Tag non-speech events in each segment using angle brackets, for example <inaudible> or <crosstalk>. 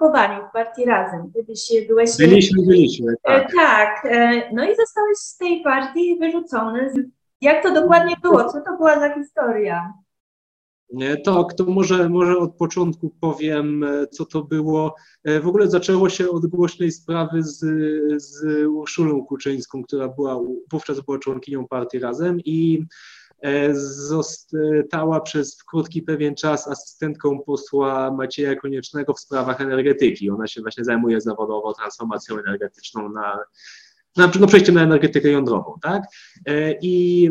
ugrupowaniu w partii Razem. Kiedyś byłeś... Byliśmy, byliśmy, tak. Tak, no i zostałeś z tej partii wyrzucony. Jak to dokładnie było? Co to była za historia? Tak, to może, może od początku powiem, co to było. W ogóle zaczęło się od głośnej sprawy z, z Urszulą Kuczyńską, która była, wówczas była członkinią partii Razem i e, została przez krótki pewien czas asystentką posła Macieja Koniecznego w sprawach energetyki. Ona się właśnie zajmuje zawodowo transformacją energetyczną na, no, przejściem na energetykę jądrową, tak? E, I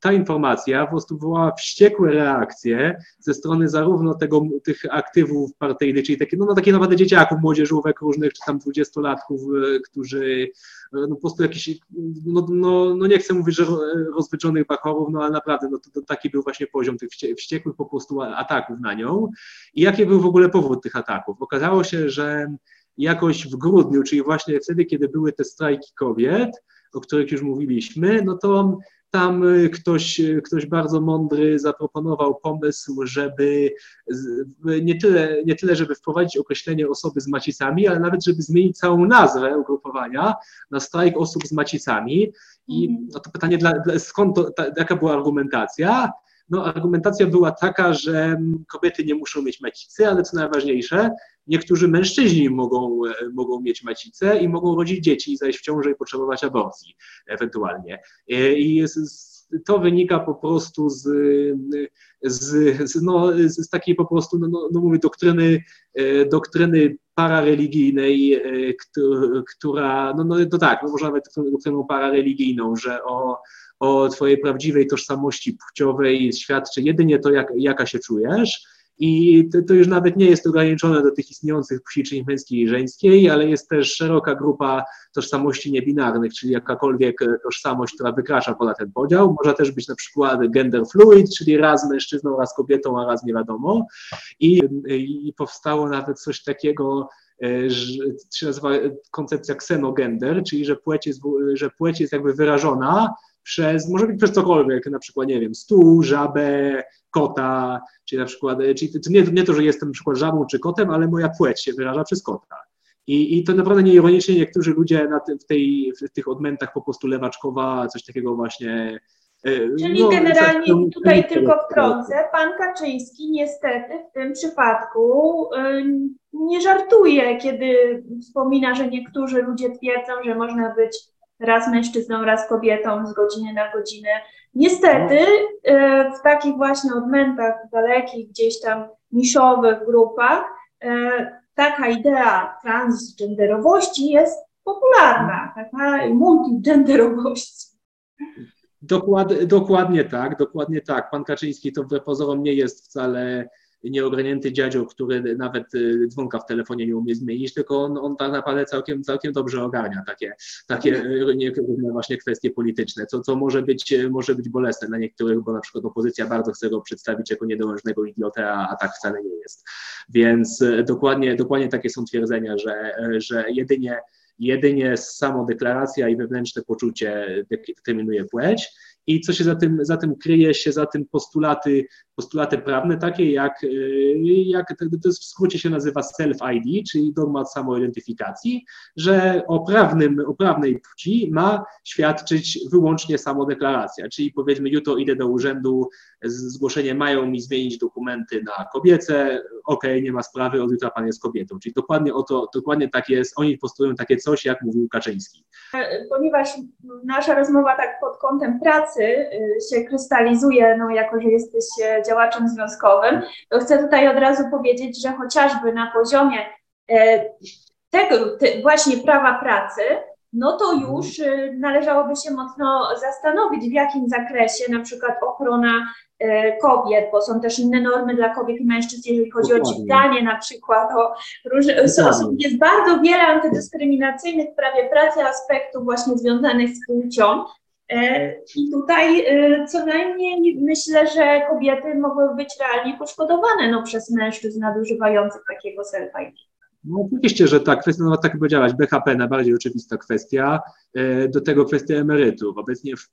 ta informacja po prostu wywołała wściekłe reakcje ze strony zarówno tego, tych aktywów partyjnych, czyli takie, no, no takie naprawdę dzieciaków, młodzieżówek różnych, czy tam dwudziestolatków, e, którzy e, no po prostu jakiś, no, no, no nie chcę mówić, że rozwydrzonych bachorów, no ale naprawdę, no to, to taki był właśnie poziom tych wściekłych po prostu ataków na nią. I jaki był w ogóle powód tych ataków? Okazało się, że jakoś w grudniu, czyli właśnie wtedy, kiedy były te strajki kobiet, o których już mówiliśmy, no to tam y, ktoś, y, ktoś bardzo mądry zaproponował pomysł, żeby nie tyle, nie tyle, żeby wprowadzić określenie osoby z macicami, ale nawet, żeby zmienić całą nazwę ugrupowania na strajk osób z macicami. I mhm. no to pytanie, dla, skąd to, ta, jaka była argumentacja? No, argumentacja była taka, że kobiety nie muszą mieć macicy, ale co najważniejsze, niektórzy mężczyźni mogą, e, mogą mieć macicę i mogą rodzić dzieci, zajść w ciążę i potrzebować aborcji ewentualnie. E, I to wynika po prostu z, z, z, no, z takiej po prostu, no, no, no mówię, doktryny, e, doktryny parareligijnej, która, no, no to tak, no, można nawet doktryną parareligijną, że o, o twojej prawdziwej tożsamości płciowej świadczy jedynie to, jak, jaka się czujesz, i to, to, już nawet nie jest ograniczone do tych istniejących płci, czyli męskiej i żeńskiej, ale jest też szeroka grupa tożsamości niebinarnych, czyli jakakolwiek tożsamość, która wykracza poza ten podział. Może też być na przykład gender fluid, czyli raz mężczyzną, raz kobietą, a raz nie wiadomo. I, i powstało nawet coś takiego, e, że się nazywa koncepcja ksenogender, czyli że płeć jest, że płeć jest jakby wyrażona przez, może być przez cokolwiek, na przykład, nie wiem, stół, żabę, kota, czyli na przykład, czyli to nie, nie to, że jestem na przykład żabą czy kotem, ale moja płeć się wyraża przez kota. I, I to naprawdę nieironicznie niektórzy ludzie na w, tej, w tych odmętach po prostu lewaczkowa, coś takiego właśnie e, Czyli no, generalnie tutaj tylko wtrącę, pan Kaczyński niestety w tym przypadku y, nie żartuje, kiedy wspomina, że niektórzy ludzie twierdzą, że można być raz mężczyzną, raz kobietą z godziny na godzinę. Niestety e, w takich właśnie odmętach dalekich, gdzieś tam niszowych grupach e, taka idea transgenderowości jest popularna, taka multigenderowości. Dokład, dokładnie tak, dokładnie tak. Pan Kaczyński to pozorom nie jest wcale nieogarnięty dziadzio, który nawet y, dzwonka w telefonie nie umie zmienić, tylko on, on tak naprawdę całkiem, całkiem dobrze ogarnia takie, takie y, różne właśnie kwestie polityczne, co, co może, być, może być bolesne dla niektórych, bo na przykład opozycja bardzo chce go przedstawić jako niedołężnego idiotę, a, a tak wcale nie jest. Więc y, dokładnie, dokładnie takie są twierdzenia, że, że jedynie jedynie samodeklaracja i wewnętrzne poczucie determinuje płeć i co się za tym, za tym kryje się, za tym postulaty, postulaty prawne, takie jak, e, jak to jest w skrócie się nazywa self-ID, czyli dogmat samoidentyfikacji, że o, prawnym, o prawnej płci ma świadczyć wyłącznie samodeklaracja, czyli powiedzmy jutro idę do urzędu, zgłoszenie mają mi zmienić dokumenty na kobiece, ok, nie ma sprawy, od jutra pan jest kobietą, czyli dokładnie o to, dokładnie tak jest, oni postulują takie coś, jak mówił Kaczyński. Ponieważ nasza rozmowa tak pod kątem pracy y, się krystalizuje, no jako że jesteś e, działaczem związkowym, to chcę tutaj od razu powiedzieć, że chociażby na poziomie e, tego te, właśnie prawa pracy, no to już y, należałoby się mocno zastanowić, w jakim zakresie na przykład ochrona e, kobiet, bo są też inne normy dla kobiet i mężczyzn, jeżeli chodzi Dokładnie. o dźwiganie na przykład, o różne, jest bardzo wiele antydyskryminacyjnych w prawie pracy aspektów właśnie związanych z płcią, E, I tutaj e, co najmniej myślę, że kobiety mogły być realnie poszkodowane no, przez mężczyzn nadużywających takiego self-ID. No oczywiście, że tak, kwestia, no tak jak powiedziałaś, BHP najbardziej oczywista kwestia, e, do tego kwestia emerytów. Obecnie w,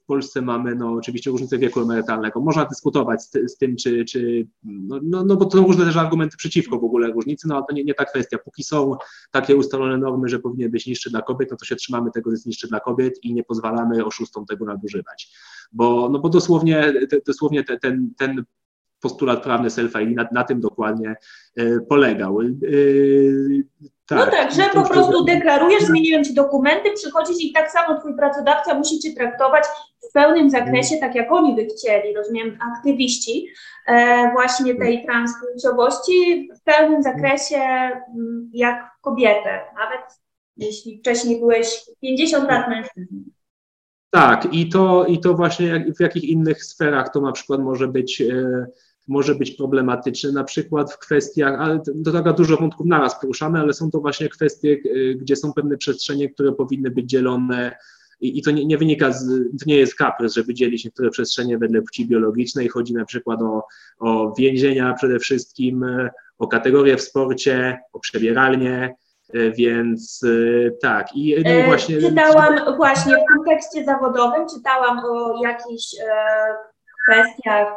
w Polsce mamy no, oczywiście różnicę wieku emerytalnego. Można dyskutować z, z tym, czy, czy no, no, no, bo to są różne też argumenty przeciwko w ogóle różnicy, no ale to nie, nie ta kwestia. Póki są takie ustalone normy, że powinien być niższy dla kobiet, no to się trzymamy tego, że jest niższy dla kobiet i nie pozwalamy oszustom tego nadużywać. Bo, no bo dosłownie, dosłownie ten, ten postulat prawny self-ID na, na tym dokładnie e, polegał. E, tak, no tak, że po prostu deklarujesz, zmieniłem ci dokumenty, przychodzisz i tak samo twój pracodawca musi cię traktować w pełnym zakresie, tak jak oni by chcieli, rozumiem, aktywiści e, właśnie tej transpłciowości w pełnym zakresie m, jak kobietę, nawet jeśli wcześniej byłeś 50 lat mężczyzną. Tak, i to, i to właśnie jak, w jakich innych sferach to na przykład może być e, może być problematyczny, na przykład w kwestiach, ale to tak dużo wątków naraz poruszamy, ale są to właśnie kwestie, y, gdzie są pewne przestrzenie, które powinny być dzielone i, i to nie, nie, wynika z, to nie jest kaprys, żeby dzielić niektóre przestrzenie wedle płci biologicznej, chodzi na przykład o, o więzienia przede wszystkim, y, o kategorie w sporcie, o przebieralnie, y, więc tak. I, no właśnie. Czytałam właśnie w kontekście zawodowym, czytałam o jakichś e, kwestiach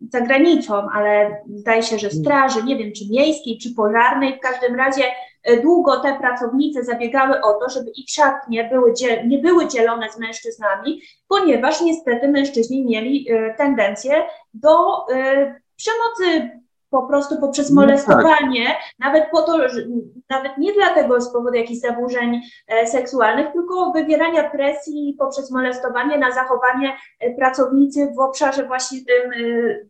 za granicą, ale zdaje się, że straży, nie wiem czy miejskiej, czy pożarnej, w każdym razie e, długo te pracownice zabiegały o to, żeby ich szatnie były nie były dzielone z mężczyznami, ponieważ niestety mężczyźni mieli e, tendencję do e, przemocy po prostu poprzez tak. molestowanie, no tak. nawet po to, że, nawet nie dlatego z powodu jakichś zaburzeń e, seksualnych, tylko wywierania presji poprzez molestowanie na zachowanie e, pracownicy w obszarze właśnie tym e,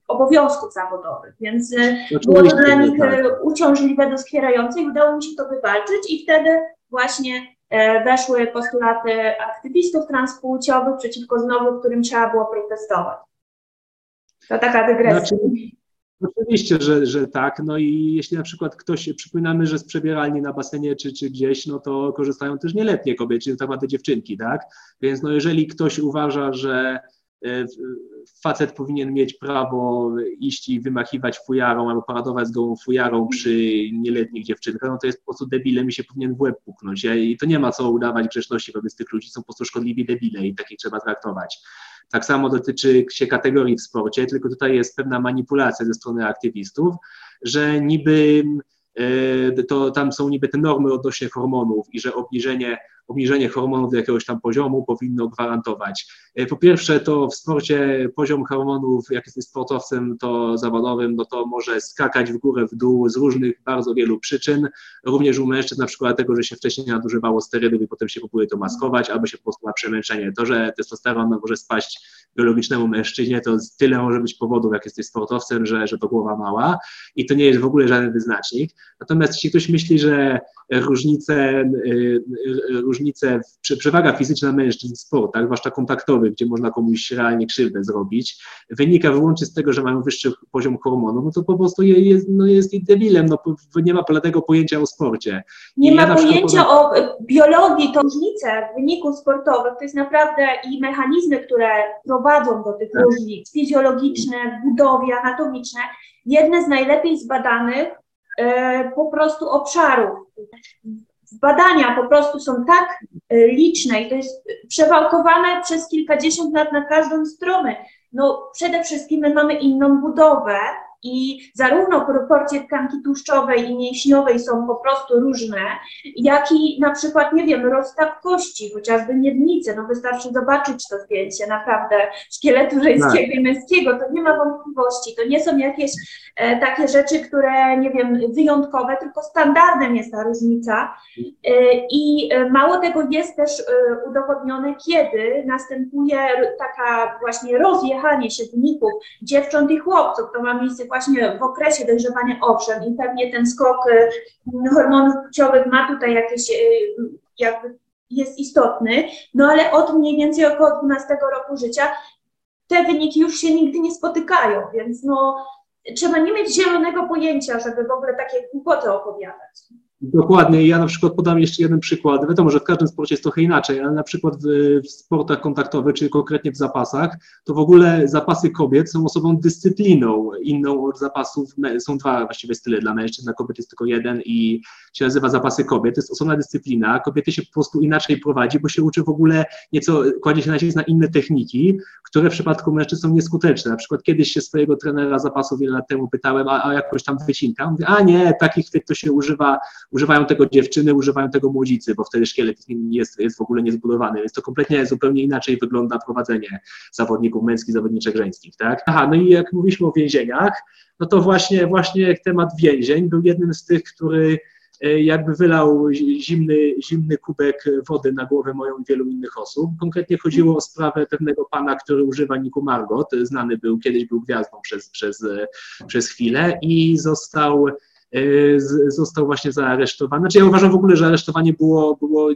obowiązków zawodowych. Więc Oczywiście, było to dla nich tak. uciążliwe, doskwierające i udało mi się to wywalczyć i wtedy właśnie weszły postulaty aktywistów transpłciowych przeciwko znowu, którym trzeba było protestować. To taka dygresja. Znaczy, Oczywiście, że, że tak. No i jeśli na przykład ktoś, przypominamy, że z przebieralni na basenie czy, czy gdzieś, no to korzystają też nieletnie kobiety, czyli tak naprawdę dziewczynki, tak? Więc no jeżeli ktoś uważa, że e, facet powinien mieć prawo iść i wymachiwać fujarą albo paradować z gołą fujarą przy nieletnich dziewczynkach, no to jest po prostu debilem i się powinien w łeb puknąć. I to nie ma co udawać grzeczności wobec tych ludzi, są po prostu szkodliwi debile i takich trzeba traktować. Tak samo dotyczy się kategorii w sporcie, tylko tutaj jest pewna manipulacja ze strony aktywistów, że niby e, to tam są niby te normy odnośnie hormonów i że obniżenie obniżenie hormonów do jakiegoś tam poziomu powinno gwarantować. E, po pierwsze, to w sporcie poziom hormonów, jak jesteś sportowcem to zawodowym, no to może skakać w górę, w dół z różnych bardzo wielu przyczyn. Również u mężczyzn na przykład tego, że się wcześniej nadużywało sterydów i potem się próbuje to maskować, albo się po prostu ma przemęczenie. To, że testosteron może spaść biologicznemu mężczyźnie, to tyle może być powodów, jak jesteś sportowcem, że, że to głowa mała i to nie jest w ogóle żaden wyznacznik. Natomiast jeśli ktoś myśli, że różnice, y, y, różnice przewaga fizyczna mężczyzn w sportach, zwłaszcza kontaktowych, gdzie można komuś realnie krzywdę zrobić, wynika wyłącznie z tego, że mają wyższy poziom hormonów, no to po prostu jest, no jest debilem, no nie ma pełnego pojęcia o sporcie. Nie I ma ja pojęcia powiem... o biologii, to różnice wyników sportowych, to jest naprawdę i mechanizmy, które prowadzą do tych tak. różnic, fizjologiczne, budowie, anatomiczne, jedne z najlepiej zbadanych E, po prostu obszarów. Badania po prostu są tak e, liczne i to jest przewałkowane przez kilkadziesiąt lat na każdą stronę. No przede wszystkim my mamy inną budowę, i zarówno proporcje tkanki tłuszczowej i mięśniowej są po prostu różne, jak i na przykład, nie wiem, rozstaw kości, chociażby miednice, no wystarczy zobaczyć to zdjęcie naprawdę szkieletu żeńskiego i męskiego, to nie ma wątpliwości, to nie są jakieś e, takie rzeczy, które, nie wiem, wyjątkowe, tylko standardem jest ta różnica. E, i e, mało tego jest też e, udowodnione, kiedy następuje taka właśnie rozjechanie się wyników dziewcząt i chłopców, to ma miejsce właśnie w okresie dojrzewania owszem i pewnie ten skok y, hormonów płciowych ma tutaj jakieś y, jakby jest istotny, no ale od mniej więcej około 12 roku życia te wyniki już się nigdy nie spotykają, więc no trzeba nie mieć zielonego pojęcia, żeby w ogóle takie kłopoty opowiadać. Dokładnie. Ja na przykład podam jeszcze jeden przykład. Wiadomo, że w każdym sporcie jest trochę inaczej, ale na przykład w, w, sportach kontaktowych, czyli konkretnie w zapasach, to w ogóle zapasy kobiet są osobą dyscypliną inną od zapasów. Są dwa właściwie style dla mężczyzn, dla kobiet jest tylko jeden i się nazywa zapasy kobiet. To jest osobna dyscyplina. Kobiety się po prostu inaczej prowadzi, bo się uczy w ogóle nieco, kładzie się nacisk na inne techniki, które w przypadku mężczyzn są nieskuteczne. Na przykład kiedyś się swojego trenera zapasu wiele lat temu pytałem, a, a jakoś tam wycinka. Mówię, a nie, takich to się używa używają tego dziewczyny, używają tego młodzicy, bo wtedy szkielet jest, jest w ogóle niezbudowany, więc to kompletnie zupełnie inaczej wygląda prowadzenie zawodników męskich, zawodniczek żeńskich, tak? Aha, no i jak mówiliśmy o więzieniach, no to właśnie, właśnie temat więzień był jednym z tych, który e, jakby wylał zimny, zimny kubek wody na głowę moją i wielu innych osób. Konkretnie chodziło o sprawę pewnego pana, który używa Niku Margot, znany był, kiedyś był gwiazdą przez, przez, przez chwilę i został E, został właśnie zaaresztowany. Znaczy ja uważam w ogóle, że aresztowanie było, było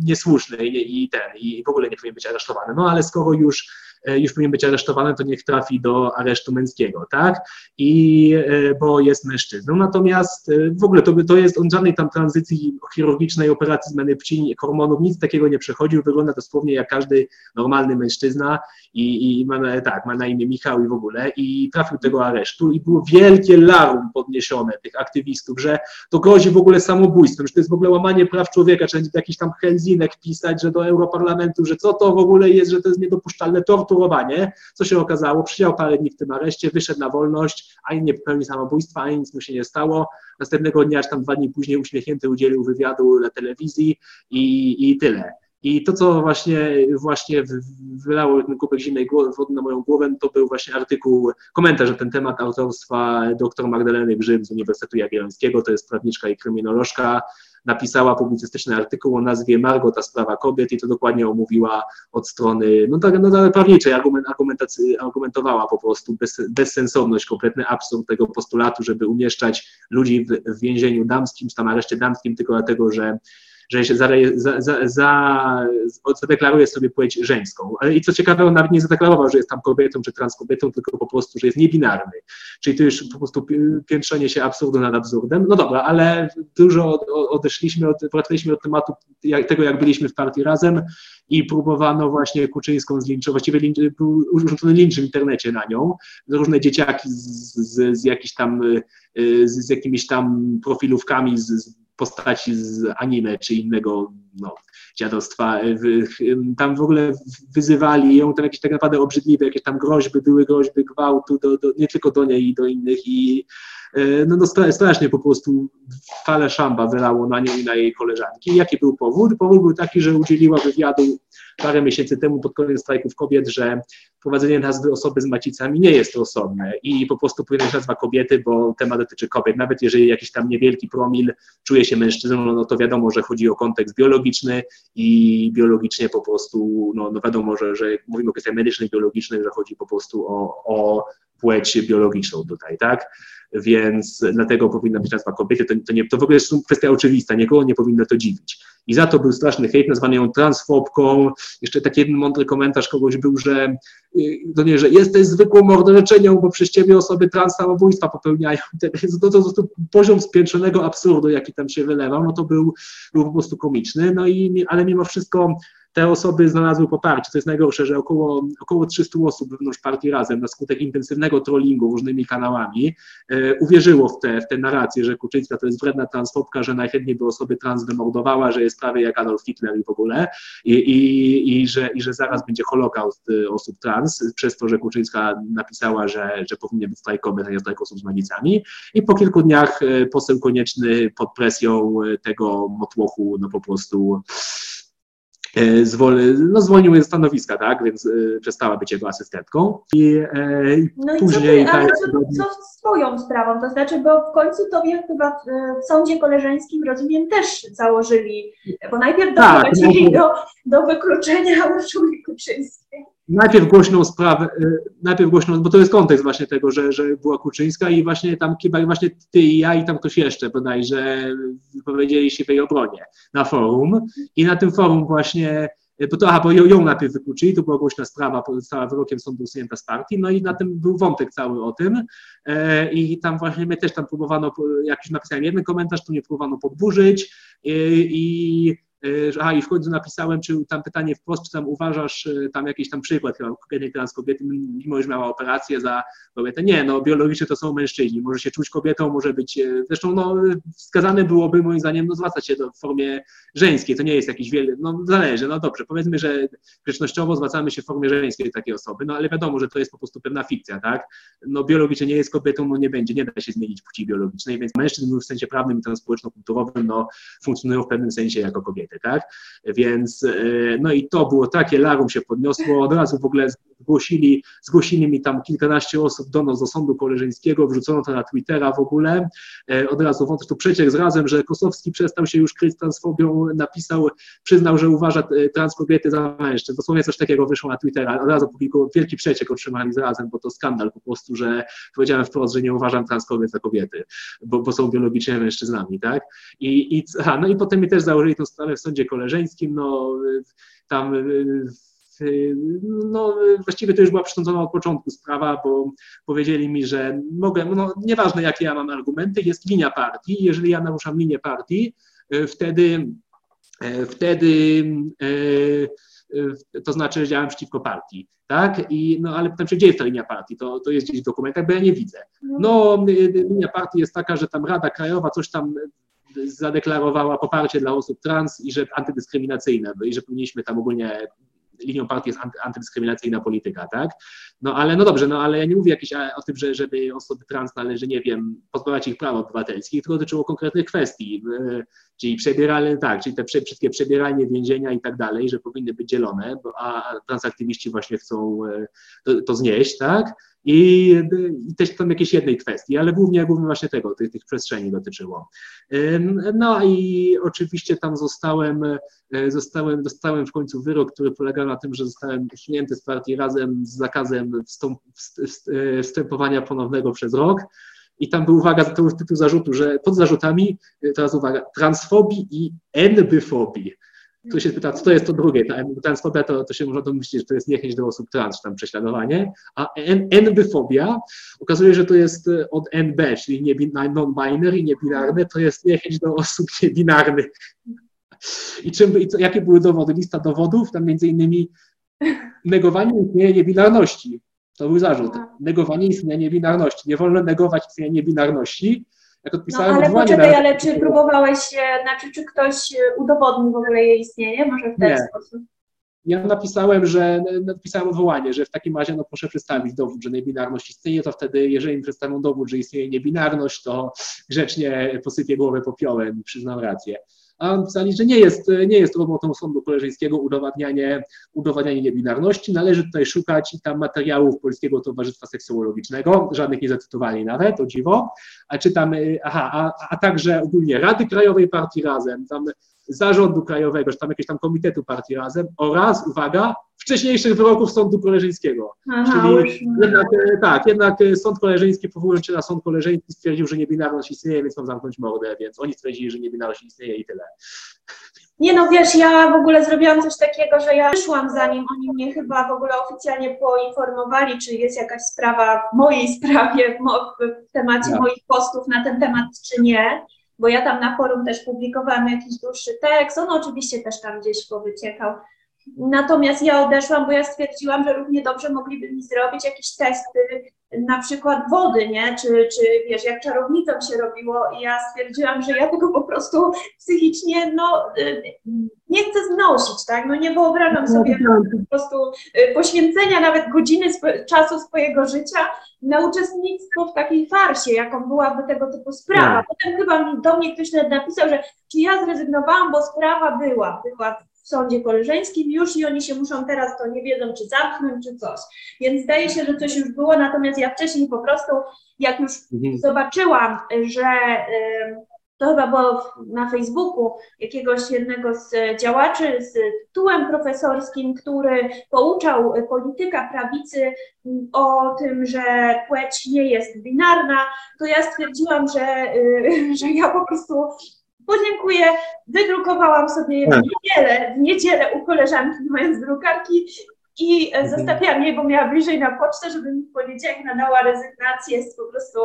niesłuszne i, i ten, i w ogóle nie powinien być aresztowany. No ale skoro już E, już powinien być aresztowany, to niech trafi do aresztu męskiego, tak? I e, bo jest mężczyzną. Natomiast e, w ogóle to, to jest on żadnej tam tranzycji chirurgicznej, operacji zmiany płci, hormonów, nic takiego nie przechodził. Wygląda dosłownie jak każdy normalny mężczyzna i, i ma, tak, ma na imię Michał i w ogóle i trafił tego aresztu i było wielkie larum podniesione tych aktywistów, że to grozi w ogóle samobójstwem, że to jest w ogóle łamanie praw człowieka, trzeba jakiś tam Helsinek pisać, że do Europarlamentu, że co to w ogóle jest, że to jest niedopuszczalne tortur torturowanie, co się okazało, przysiedział parę dni w tym areszcie, wyszedł na wolność, ani nie popełnił samobójstwa, ani nic mu się nie stało. Następnego dnia, czy tam dwa dni później uśmiechnięty udzielił wywiadu na telewizji i, i tyle. I to, co właśnie, właśnie wylało ten kubek zimnej wody na moją głowę, to był właśnie artykuł, komentarz na ten temat autorstwa dr Magdaleny Grzyb z Uniwersytetu Jagiellońskiego, to jest prawniczka i kryminolożka, napisała publicystyczny artykuł o nazwie Margo, ta sprawa kobiet i to dokładnie omówiła od strony, no tak, no tak prawniczej, argument, argumentowała po prostu bez, bezsensowność, kompletny absurd tego postulatu, żeby umieszczać ludzi w, w więzieniu damskim, czy tam areszcie damskim tylko dlatego, że że się za, za, za, za, zadeklaruje sobie płeć żeńską. I co ciekawe, on nawet nie zadeklarował, że jest tam kobietą czy transkobietą, tylko po prostu, że jest niebinarny. Czyli to już po prostu piętrzenie się absurdu nad absurdem. No dobra, ale dużo odeszliśmy, od, wracaliśmy od tematu jak, tego, jak byliśmy w partii razem i próbowano właśnie Kuczyńską zlinczować. Właściwie lincz, był urządzony lincz w internecie na nią. Różne dzieciaki z, z, z jakichś tam z, z jakimiś tam profilówkami z, postaci z anime czy innego no, dziadostwa. Tam w ogóle wyzywali ją, tam jakieś tak naprawdę obrzydliwe, jakieś tam groźby, były groźby gwałtu, do, do, nie tylko do niej i do innych i e, no, no strasznie po prostu fale szamba wylało na nią i na jej koleżanki. Jaki był powód? Powód był taki, że udzieliła wywiadu parę miesięcy temu pod koniec strajków kobiet, że prowadzenie nazwy osoby z macicami nie jest rozsądne i po prostu powinna być nazwa kobiety, bo temat dotyczy kobiet. Nawet jeżeli jakiś tam niewielki promil czuje się mężczyzną, no to wiadomo, że chodzi o kontekst biologiczny i biologicznie po prostu, no, no wiadomo, że, że mówimy o kwestiach medycznych, biologicznych, że chodzi po prostu o, o płeć biologiczną tutaj, tak? Więc dlatego powinna być nazwa kobiety. To, to, nie, to w ogóle jest kwestia oczywista, nikogo nie powinno to dziwić. I za to był straszny hejt, nazwany ją transfobką. Jeszcze taki jeden mądry komentarz kogoś był, że to nie, że jesteś zwykłą morderczynią, bo przez ciebie osoby trans samobójstwa popełniają. <laughs> To, to, to poziom spiętrzonego absurdu, jaki tam się wylewał, no to był, był po prostu komiczny. No i, ale mimo wszystko te osoby znalazły poparcie. To jest najgorsze, że około, około 300 osób wewnątrz partii razem na skutek intensywnego trollingu różnymi kanałami e, uwierzyło w te, w te narracje, że Kuczyńska to jest wredna transfobka, że najchętniej by osoby trans wymordowała, że jest prawie jak Adolf Hitler i w ogóle i, i, i, że, i że zaraz będzie holokaust e, osób trans przez to, że Kuczyńska napisała, że, że powinien być strajkowy, a nie strajk osób z manicami i po kilku dniach e, poseł konieczny pod presją e, tego motłochu no po prostu zwol, no, zwolnił ze stanowiska, tak, więc y, przestała być jego asystentką. I, e, no później, i co, ty, ale co, co z twoją sprawą? To znaczy, bo w końcu tobie chyba w, w sądzie koleżeńskim, rozumiem, też założyli, bo najpierw tak, doprowadzili no, do, do wykluczenia Urszuli Kuczyńskiej najpierw głośną sprawę, y, najpierw głośną, bo to jest kontekst właśnie tego, że, że była Kuczyńska i właśnie tam chyba właśnie ty i ja i tam ktoś jeszcze bodajże wypowiedzieli się w jej obronie na forum. I na tym forum właśnie bo to, aha, bo ją, ją najpierw wykluczyli, to była głośna sprawa, została wyrokiem sądu usunięta z partii, no i na tym był wątek cały o tym. I tam właśnie mnie też tam próbowano, jakiś napisałem jeden komentarz, tu mnie próbowano podburzyć i E, a i w końcu napisałem, czy tam pytanie wprost, czy tam uważasz e, tam jakiś tam przykład chyba konkretnej trans kobiety, mimo że miała operację za kobietę. Nie, no biologicznie to są mężczyźni, może się czuć kobietą, może być, e, zresztą no wskazane byłoby moim zdaniem no zwracać się do, w formie żeńskiej, to nie jest jakiś wielki, no zależy, no dobrze, powiedzmy, że grzecznościowo zwracamy się w formie żeńskiej takiej osoby, no ale wiadomo, że to jest po prostu pewna fikcja, tak? No biologicznie nie jest kobietą, no nie będzie, nie da się zmienić płci biologicznej, więc mężczyzn w sensie prawnym i społeczno-kulturowym no funkcjonują w pewnym sensie jako kobiety tak? Więc e, no i to było takie, larum się podniosło, od razu w ogóle zgłosili, zgłosili mi tam kilkanaście osób donos do sądu koleżeńskiego, wrzucono to na Twittera w ogóle, e, od razu wątek tu przeciek z razem, że Kosowski przestał się już kryć transfobią, napisał, przyznał, że uważa e, trans kobiety za mężczyzn, dosłownie coś takiego wyszło na Twittera, od razu publikował, wielki przeciek otrzymali z razem, bo to skandal po prostu, że powiedziałem wprost, że nie uważam trans kobiet za kobiety, bo, bo są biologicznie mężczyznami, tak? I, i, aha, no i potem mi też założyli tą sprawę w sądzie koleżeńskim, no tam no właściwie to już była przesądzona od początku sprawa, bo powiedzieli mi, że mogę, no nieważne jakie ja mam argumenty, jest linia partii, jeżeli ja naruszam linię partii, wtedy wtedy to znaczy, że działam przeciwko partii, tak? I, no ale pytam się, gdzie jest ta linia partii? To, to jest gdzieś w dokumentach, bo ja nie widzę. No, linia partii jest taka, że tam Rada Krajowa coś tam zadeklarowała poparcie dla osób trans i że antydyskryminacyjne, i że powinniśmy tam ogólnie linią partii jest antydyskryminacyjna polityka, tak? No ale no dobrze, no ale ja nie mówię jakieś o tym, że żeby osoby trans należy, nie wiem, pozbawiać ich praw obywatelskich, to dotyczyło konkretnych kwestii, czyli przebieralne, tak, czyli te wszystkie przebieralnie więzienia i tak dalej, że powinny być dzielone, a transaktywiści właśnie chcą e, to, to znieść, tak? I, i też tam jakiejś jednej kwestii, ale głównie, głównie właśnie tego, tych, tych przestrzeni dotyczyło. No i oczywiście tam zostałem, e, zostałem, dostałem w końcu wyrok, który polegał na tym, że zostałem usunięty z partii razem z zakazem wstąp, e, wstępowania ponownego przez rok. I tam był, uwaga, to był tytuł zarzutu, że pod zarzutami, e, teraz uwaga, transfobii i enbyfobii. Tu się pyta, co to jest to drugie, ta transfobia, to, to się można domyślić, że to jest niechęć do osób trans, czy tam prześladowanie, a NB-fobia okazuje, że to jest e, od NB, czyli non-binary, niebinarne, to jest niechęć do osób <laughs> niebinarnych. I, czym, i co, jakie były dowody? Lista dowodów, tam między innymi <laughs> negowanie istnienia niebinarności. To był zarzut. Negowanie istnienia niebinarności. Nie wolno negować istnienia niebinarności, jak odpisałem no, ale poczekaj, na... ale czy próbowałeś, znaczy czy ktoś udowodnił w ogóle jej istnienie? Może w ten nie. sposób? Ja napisałem, że napisałem odwołanie, że w takim razie no, proszę przedstawić dowód, że niebinarność istnieje, to wtedy, jeżeli mi przedstawią dowód, że istnieje niebinarność, to grzecznie posypię głowę popiołem i przyznam rację a napisali, że nie jest, nie jest robotą sądu koleżeńskiego udowadnianie, udowadnianie niebinarności. Należy tutaj szukać tam materiałów Polskiego Towarzystwa Seksuologicznego, żadnych nie zacytowali nawet, o dziwo, a czytam, aha, a, a także ogólnie Rady Krajowej Partii Razem, tam zarządu krajowego, czy tam jakiegoś tam komitetu partii razem oraz, uwaga, wcześniejszych wyroków Sądu Koleżeńskiego. Aha, Czyli jednak, e, tak, jednak e, Sąd Koleżeński, powołując się na Sąd Koleżeński, stwierdził, że niebinarność istnieje, więc mam zamknąć mordę, więc oni stwierdzili, że niebinarność istnieje i tyle. Nie no, wiesz, ja w ogóle zrobiłam coś takiego, że ja wyszłam zanim oni mnie chyba w ogóle oficjalnie poinformowali, czy jest jakaś sprawa w mojej sprawie, w, temacie no. moich postów na ten temat, czy nie bo ja tam na forum też publikowałam jakiś dłuższy tekst, on oczywiście też tam gdzieś powyciekał. Natomiast ja odeszłam, bo ja stwierdziłam, że równie dobrze mogliby mi zrobić jakieś testy, na przykład wody, nie? Czy, czy wiesz, jak czarownicą się robiło i ja stwierdziłam, że ja tego po prostu psychicznie, no, y, nie chcę znosić, tak? No nie wyobrażam sobie po prostu y, poświęcenia nawet godziny czasu swojego życia na uczestnictwo w takiej farsie, jaką byłaby tego typu sprawa. Tak. Potem chyba do mnie ktoś napisał, że czy ja zrezygnowałam, bo sprawa była, była w sądzie koleżeńskim już i oni się muszą teraz, to nie wiedzą, czy zamknąć, czy coś. Więc zdaje się, że coś już było, natomiast ja wcześniej po prostu, jak już mhm. zobaczyłam, że to chyba było na Facebooku jakiegoś jednego z działaczy z tytułem profesorskim, który pouczał polityka prawicy o tym, że płeć nie jest binarna, to ja stwierdziłam, że, <laughs> że ja po prostu podziękuję. Wydrukowałam sobie je w Tak. niedzielę, w niedzielę u koleżanki mając drukarki i e, Mhm. zostawiłam jej, bo miała bliżej na pocztę, żeby mi w poniedziałek nadała rezygnację. Jest po prostu...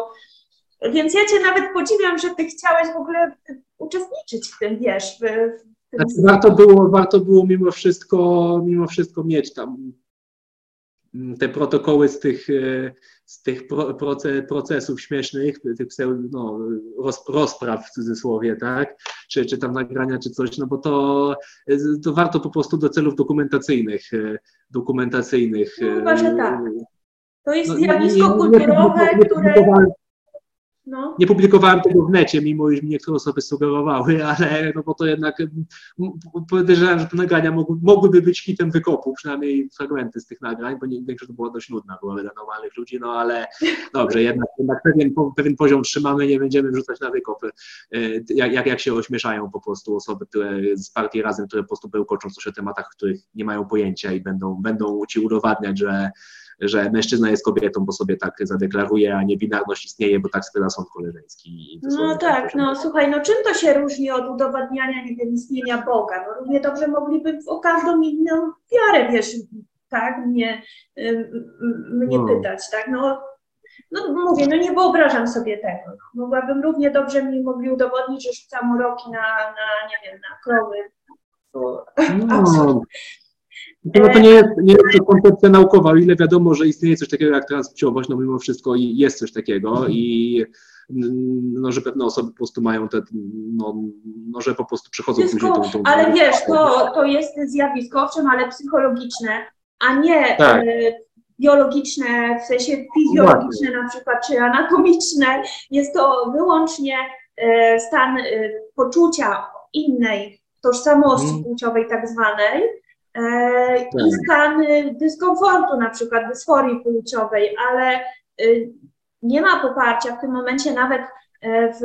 Więc ja Cię nawet podziwiam, że Ty chciałeś w ogóle uczestniczyć w tym, wiesz, w, w tym... Znaczy, warto było, warto było mimo wszystko, mimo wszystko mieć tam mm, te protokoły z tych, e, z tych pro, proce, procesów śmiesznych, tych no, roz, rozpraw w cudzysłowie, tak? Czy, czy tam nagrania, czy coś, no bo to, to warto po prostu do celów dokumentacyjnych, e, dokumentacyjnych. No, chyba, że tak. To jest No, zjawisko kulturowe, nie, które... No. nie publikowałem tego w necie, mimo iż mi niektóre osoby sugerowały, ale no bo to jednak podejrzewam, że te nagrania mogły, mogłyby być hitem wykopu, przynajmniej fragmenty z tych nagrań, bo nie, to była dość nudna, była dla normalnych ludzi, no ale dobrze, jednak, jednak pewien, pewien poziom trzymamy, nie będziemy wrzucać na wykop, e, jak, jak, jak się ośmieszają po prostu osoby, które z partii razem, które po prostu bełkoczą coś o tematach, których nie mają pojęcia i będą, będą ci udowadniać, że że mężczyzna jest kobietą, bo sobie tak zadeklaruje, a nie binarność istnieje, bo tak stwierdza sąd koleżeński. No tak, poziom. no słuchaj, no czym to się różni od udowadniania, nie wiem, istnienia Boga? No równie dobrze mogliby o każdą inną wiarę, wiesz, tak, mnie, mnie No. pytać, tak, no, no mówię, no nie wyobrażam sobie tego. No. Mogłabym równie dobrze mi mogli udowodnić, że rzucam uroki na, na nie wiem, na krowy. No, <laughs> no to nie jest, nie jest to koncepcja naukowa, o ile wiadomo, że istnieje coś takiego jak transpłciowość, no mimo wszystko i jest coś takiego i mm, no, że pewne osoby po prostu mają te, no, no że po prostu przechodzą później tą, tą ale wiesz, to, to jest zjawisko, owszem, ale psychologiczne, a nie Tak. e, biologiczne, w sensie fizjologiczne na przykład, czy anatomiczne. Jest to wyłącznie e, stan e, poczucia innej tożsamości Mhm. płciowej tak zwanej e, i Tak. stan e, dyskomfortu, na przykład dysforii płciowej, ale e, nie ma poparcia w tym momencie nawet e, w,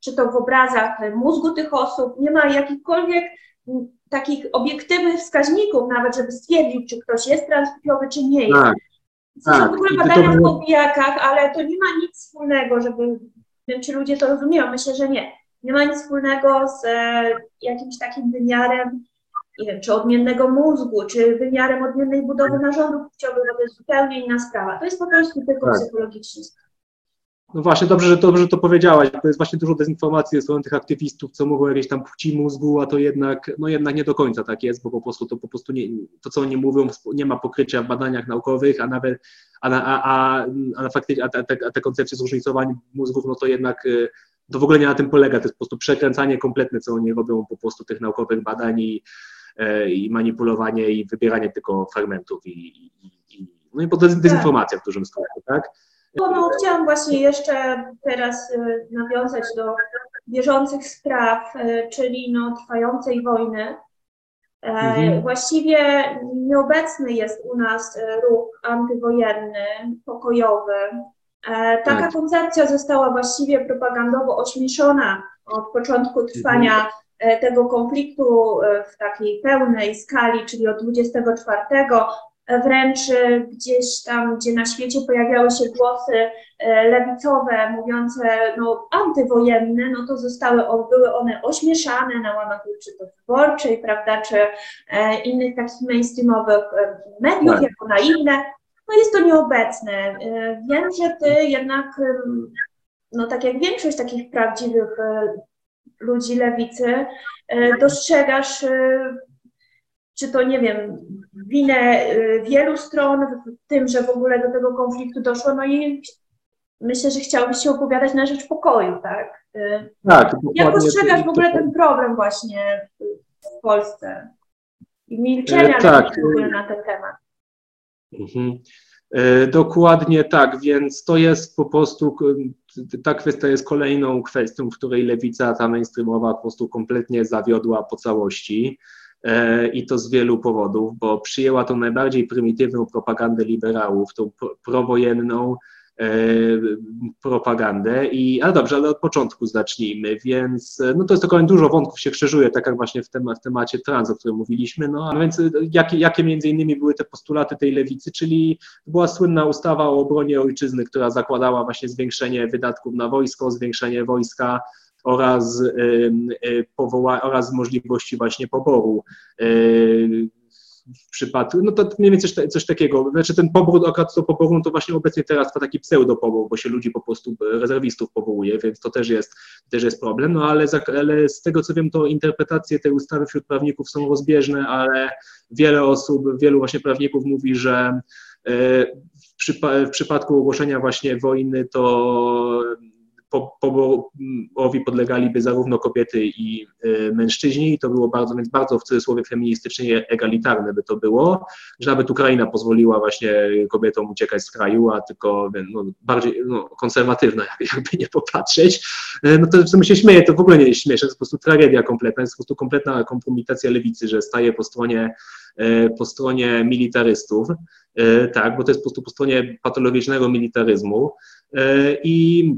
czy to w obrazach mózgu tych osób, nie ma jakichkolwiek takich obiektywnych wskaźników nawet, żeby stwierdzić, czy ktoś jest transpłciowy, czy nie jest. Tak, są tak. w ogóle I badania w było- popijakach, ale to nie ma nic wspólnego, żeby, nie wiem, czy ludzie to rozumieją, myślę, że nie. Nie ma nic wspólnego z e, jakimś takim wymiarem, nie wiem, czy odmiennego mózgu, czy wymiarem odmiennej budowy narządów płciowych, bo to jest zupełnie inna sprawa. To jest po prostu tylko Tak. psychologiczny. No właśnie, dobrze, że dobrze że to powiedziałaś. To jest właśnie dużo dezinformacji ze strony tych aktywistów, co mówią o jakiejś tam płci mózgu, a to jednak, no jednak nie do końca tak jest, bo po prostu to po prostu nie, to, co oni mówią, nie ma pokrycia w badaniach naukowych, a nawet, a, a, a, a, faktycznie, a, te, a te- koncepcje zróżnicowań mózgów, no to jednak y, to w ogóle nie na tym polega, to jest po prostu przekręcanie kompletne, co oni robią po prostu tych naukowych badań i, i manipulowanie i wybieranie tylko fragmentów i, i, i no i po dezinformacja w dużym stopniu, tak? No, no, chciałam właśnie jeszcze teraz y, nawiązać do bieżących spraw, y, czyli no, trwającej wojny. E, Mhm. Właściwie nieobecny jest u nas ruch antywojenny, pokojowy. E, Taka Tak. koncepcja została właściwie propagandowo ośmieszona od początku trwania e, tego konfliktu e, w takiej pełnej skali, czyli od 24 wręcz e, gdzieś tam, gdzie na świecie pojawiały się głosy e, lewicowe, mówiące no, antywojenne, no to zostały, były one ośmieszane na łamach czy to wyborczej, prawda, czy e, innych takich mainstreamowych e, mediów Tak. jako naiwne. No jest to nieobecne. E, Wiem, że ty jednak, no tak jak większość takich prawdziwych e, ludzi lewicy, e, dostrzegasz e, czy to nie wiem, winę y, wielu stron w tym, że w ogóle do tego konfliktu doszło, no i myślę, że chciałbyś się opowiadać na rzecz pokoju, tak? Tak, Jak postrzegasz w ogóle ten problem właśnie w Polsce? I milczenia E, tak. ludzi w ogóle na ten temat. Mhm. E, Dokładnie tak, więc to jest po prostu, ta kwestia jest kolejną kwestią, w której lewica, ta mainstreamowa po prostu kompletnie zawiodła po całości E, i to z wielu powodów, bo przyjęła tą najbardziej prymitywną propagandę liberałów, tą pro- prowojenną propagandę i, ale dobrze, ale od początku zacznijmy, więc e, no to jest tylko dużo wątków się krzyżuje, tak jak właśnie w, w temacie trans, o którym mówiliśmy, no a więc e, jakie, jakie między innymi były te postulaty tej lewicy, czyli była słynna ustawa o obronie ojczyzny, która zakładała właśnie zwiększenie wydatków na wojsko, zwiększenie wojska, oraz, powoła, oraz możliwości właśnie poboru w przypadku, no to mniej więcej coś, coś takiego, znaczy ten pobór, akurat to poboru, no to właśnie obecnie teraz to taki pseudopobór, bo się ludzi po prostu rezerwistów powołuje, więc to też jest, też jest problem, no ale, za, ale z tego co wiem, to interpretacje tej ustawy wśród prawników są rozbieżne, ale wiele osób, wielu właśnie prawników mówi, że e, w, przypa w przypadku ogłoszenia właśnie wojny to poborowi podlegaliby zarówno kobiety i y, mężczyźni. To było bardzo, więc bardzo w cudzysłowie feministycznie egalitarne by to było, że nawet Ukraina pozwoliła właśnie kobietom uciekać z kraju, a tylko no, bardziej no, konserwatywna, <laughs> jakby nie popatrzeć. Y, no to w sumie się śmieje, to w ogóle nie jest śmieszne, to jest po prostu tragedia kompletna, jest po prostu kompletna kompromitacja lewicy, że staje po stronie y, po stronie militarystów, tak, bo to jest po prostu po stronie patologicznego militaryzmu i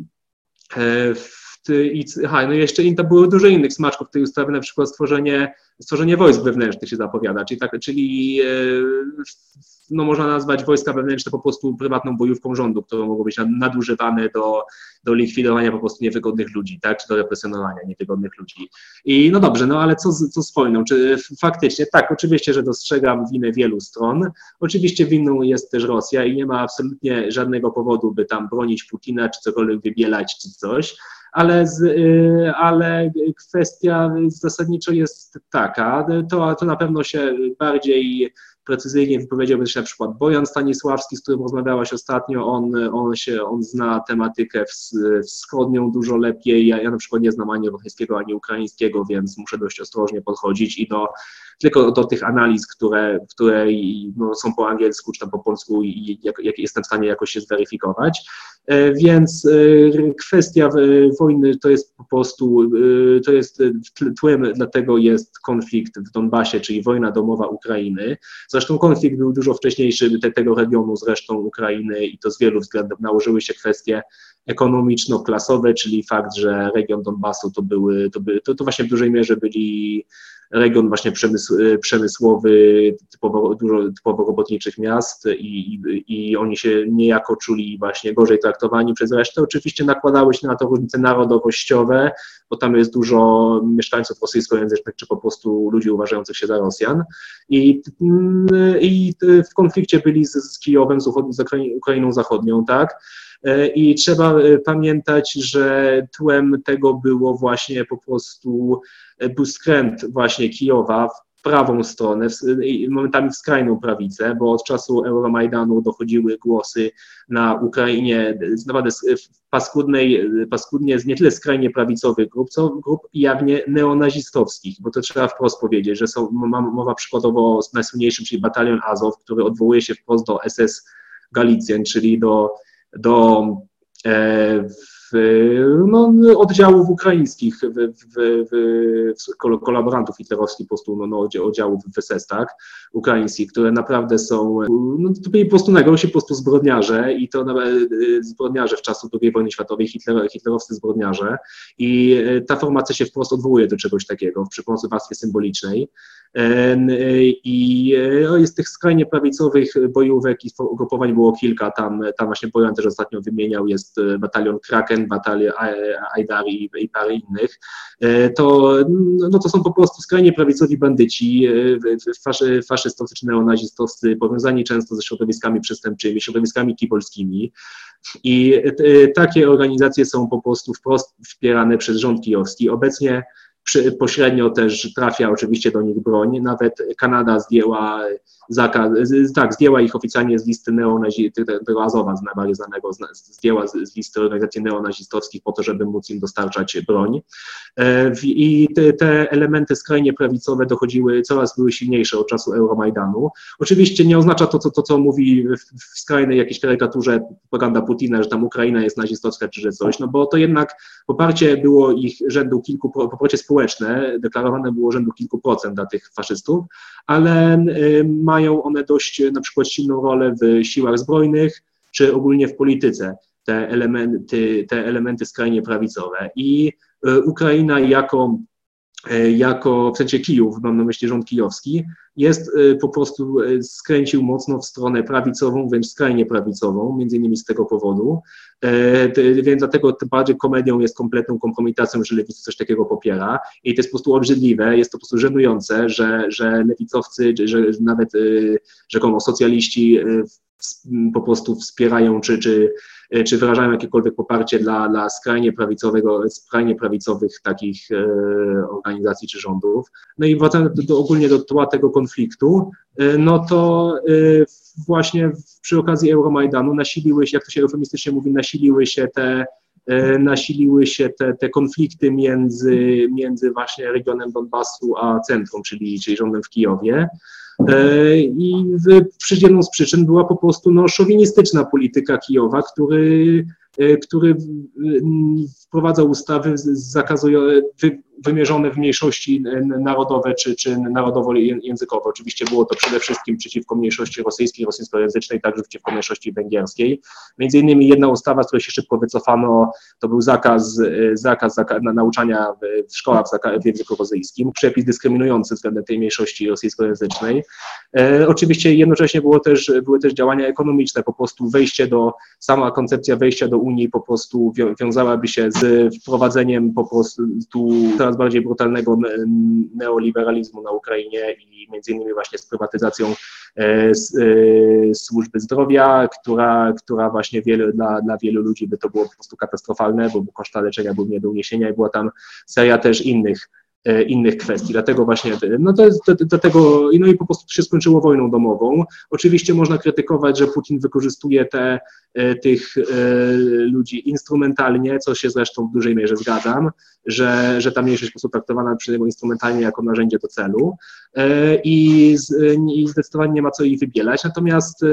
i, aha, no jeszcze to było dużo innych smaczków tej ustawy, na przykład stworzenie, stworzenie wojsk wewnętrznych się zapowiada, czyli, tak, czyli e, no można nazwać wojska wewnętrzne po prostu prywatną bojówką rządu, które mogą być nadużywane do, do likwidowania po prostu niewygodnych ludzi, tak, czy do represjonowania niewygodnych ludzi. I no dobrze, no ale co z, co z wojną? Czy faktycznie, tak, oczywiście, że dostrzegam winę wielu stron, oczywiście winną jest też Rosja i nie ma absolutnie żadnego powodu, by tam bronić Putina, czy cokolwiek wybielać, czy coś, ale, z, y, ale kwestia zasadniczo jest taka, to, to na pewno się bardziej precyzyjnie wypowiedziałby się na przykład Bojan Stanisławski, z którym rozmawiałaś ostatnio, on, on, się, on zna tematykę wschodnią dużo lepiej, ja, ja na przykład nie znam ani rosyjskiego, ani ukraińskiego, więc muszę dość ostrożnie podchodzić i do, tylko do tych analiz, które, które no, są po angielsku czy tam po polsku i jak, jak jestem w stanie jakoś się zweryfikować. E, więc e, kwestia wojny to jest po prostu, e, to jest tłem, dlatego jest konflikt w Donbasie, czyli wojna domowa Ukrainy. Zresztą konflikt był dużo wcześniejszy te, tego regionu z resztą Ukrainy i to z wielu względów nałożyły się kwestie ekonomiczno-klasowe, czyli fakt, że region Donbasu to były, to, by, to, to właśnie w dużej mierze byli region właśnie przemysł, przemysłowy, typowo, dużo typowo robotniczych miast i, i, i, oni się niejako czuli właśnie gorzej traktowani przez resztę. Oczywiście nakładały się na to różnice narodowościowe, bo tam jest dużo mieszkańców rosyjskojęzycznych, czy po prostu ludzi uważających się za Rosjan. I, i w konflikcie byli z, z Kijowem, z, Ukrainą Zachodnią, tak? I trzeba pamiętać, że tłem tego było właśnie po prostu był skręt właśnie Kijowa w prawą stronę, momentami w skrajną prawicę, bo od czasu Euromajdanu dochodziły głosy na Ukrainie naprawdę paskudnej, paskudnie nie tyle skrajnie prawicowych grup, co grup jawnie neonazistowskich, bo to trzeba wprost powiedzieć, że są, mowa przykładowo o najsłynniejszym, czyli batalion Azow, który odwołuje się wprost do SS Galicjan, czyli do, do e, no, oddziałów ukraińskich, w, w, w, kolaborantów hitlerowskich, po prostu no, no, oddziałów w SS-ach ukraińskich, które naprawdę są, no, to byli po prostu na się po prostu zbrodniarze i to y, zbrodniarze w czasu II wojny światowej, hitler, hitlerowscy zbrodniarze. I y, ta formacja się wprost odwołuje do czegoś takiego przy pomocy warstwie symbolicznej i no, jest tych skrajnie prawicowych bojówek i ugrupowań było kilka, tam, tam właśnie Bojan też ostatnio wymieniał, jest batalion Kraken, batalion Aidar i, parę innych, to, no, to są po prostu skrajnie prawicowi bandyci, faszy, faszystowcy czy neonazistowcy, powiązani często ze środowiskami przestępczymi, środowiskami kibolskimi i takie organizacje są po prostu wprost wspierane przez rząd kijowski. Obecnie przy, pośrednio też trafia oczywiście do nich broń. Nawet Kanada zdjęła zakaz, tak, zdjęła ich oficjalnie z listy neonazistów, tego Azowa, najbardziej znanego, zdjęła z, z, listy organizacji neonazistowskich po to, żeby móc im dostarczać broń. E, I te, te, elementy skrajnie prawicowe dochodziły, coraz były silniejsze od czasu Euromajdanu. Oczywiście nie oznacza to, co, to, co mówi w, w skrajnej jakiejś karykaturze propaganda Putina, że tam Ukraina jest nazistowska czy że coś, no bo to jednak poparcie było ich rzędu kilku, poparcie społeczne deklarowane było rzędu kilku procent dla tych faszystów, ale ma mają one dość na przykład silną rolę w siłach zbrojnych, czy ogólnie w polityce, te elementy, te elementy skrajnie prawicowe. I e, Ukraina jako E, jako, w sensie Kijów, mam na myśli rząd kijowski, jest e, po prostu e, skręcił mocno w stronę prawicową, wręcz skrajnie prawicową, między innymi z tego powodu. Więc dlatego bardziej komedią jest kompletną kompromitacją, że lewica coś takiego popiera. I to jest po prostu obrzydliwe, jest to po prostu żenujące, że, że lewicowcy, że nawet rzekomo socjaliści po prostu wspierają czy, czy E, czy wyrażają jakiekolwiek poparcie dla, dla skrajnie, prawicowego, skrajnie prawicowych takich e, organizacji czy rządów. No i wracając do, do, ogólnie do tła tego konfliktu, e, no to właśnie przy okazji Euromajdanu nasiliły się, jak to się eufemistycznie mówi, nasiliły się te nasiliły się te, te konflikty między, między właśnie regionem Donbasu a centrum, czyli, czyli rządem w Kijowie. E, I jedną z przyczyn była po prostu no, szowinistyczna polityka Kijowa, który, e, który wprowadza ustawy zakazujące, wymierzone w mniejszości narodowe czy, czy narodowo-językowe. Oczywiście było to przede wszystkim przeciwko mniejszości rosyjskiej, rosyjskojęzycznej, także przeciwko mniejszości węgierskiej. Między innymi jedna ustawa, z której się szybko wycofano, to był zakaz, e, zakaz, zakaz nauczania w szkołach w języku rosyjskim, przepis dyskryminujący względem tej mniejszości rosyjskojęzycznej. E, oczywiście jednocześnie było też, były też działania ekonomiczne, po prostu wejście do, sama koncepcja wejścia do Unii po prostu wiązałaby się z wprowadzeniem po prostu coraz bardziej brutalnego neoliberalizmu na Ukrainie i między innymi właśnie z prywatyzacją e, e, służby zdrowia, która, która właśnie wiele, dla, dla wielu ludzi by to było po prostu katastrofalne, bo koszta leczenia były nie do uniesienia i była tam seria też innych innych kwestii. Dlatego właśnie, no to jest, do, do tego, no i po prostu to się skończyło wojną domową. Oczywiście można krytykować, że Putin wykorzystuje te, e, tych e, ludzi instrumentalnie, co się zresztą w dużej mierze zgadzam, że, że ta mniejszość po prostu traktowana przez niego instrumentalnie jako narzędzie do celu i, i zdecydowanie nie ma co jej wybielać. Natomiast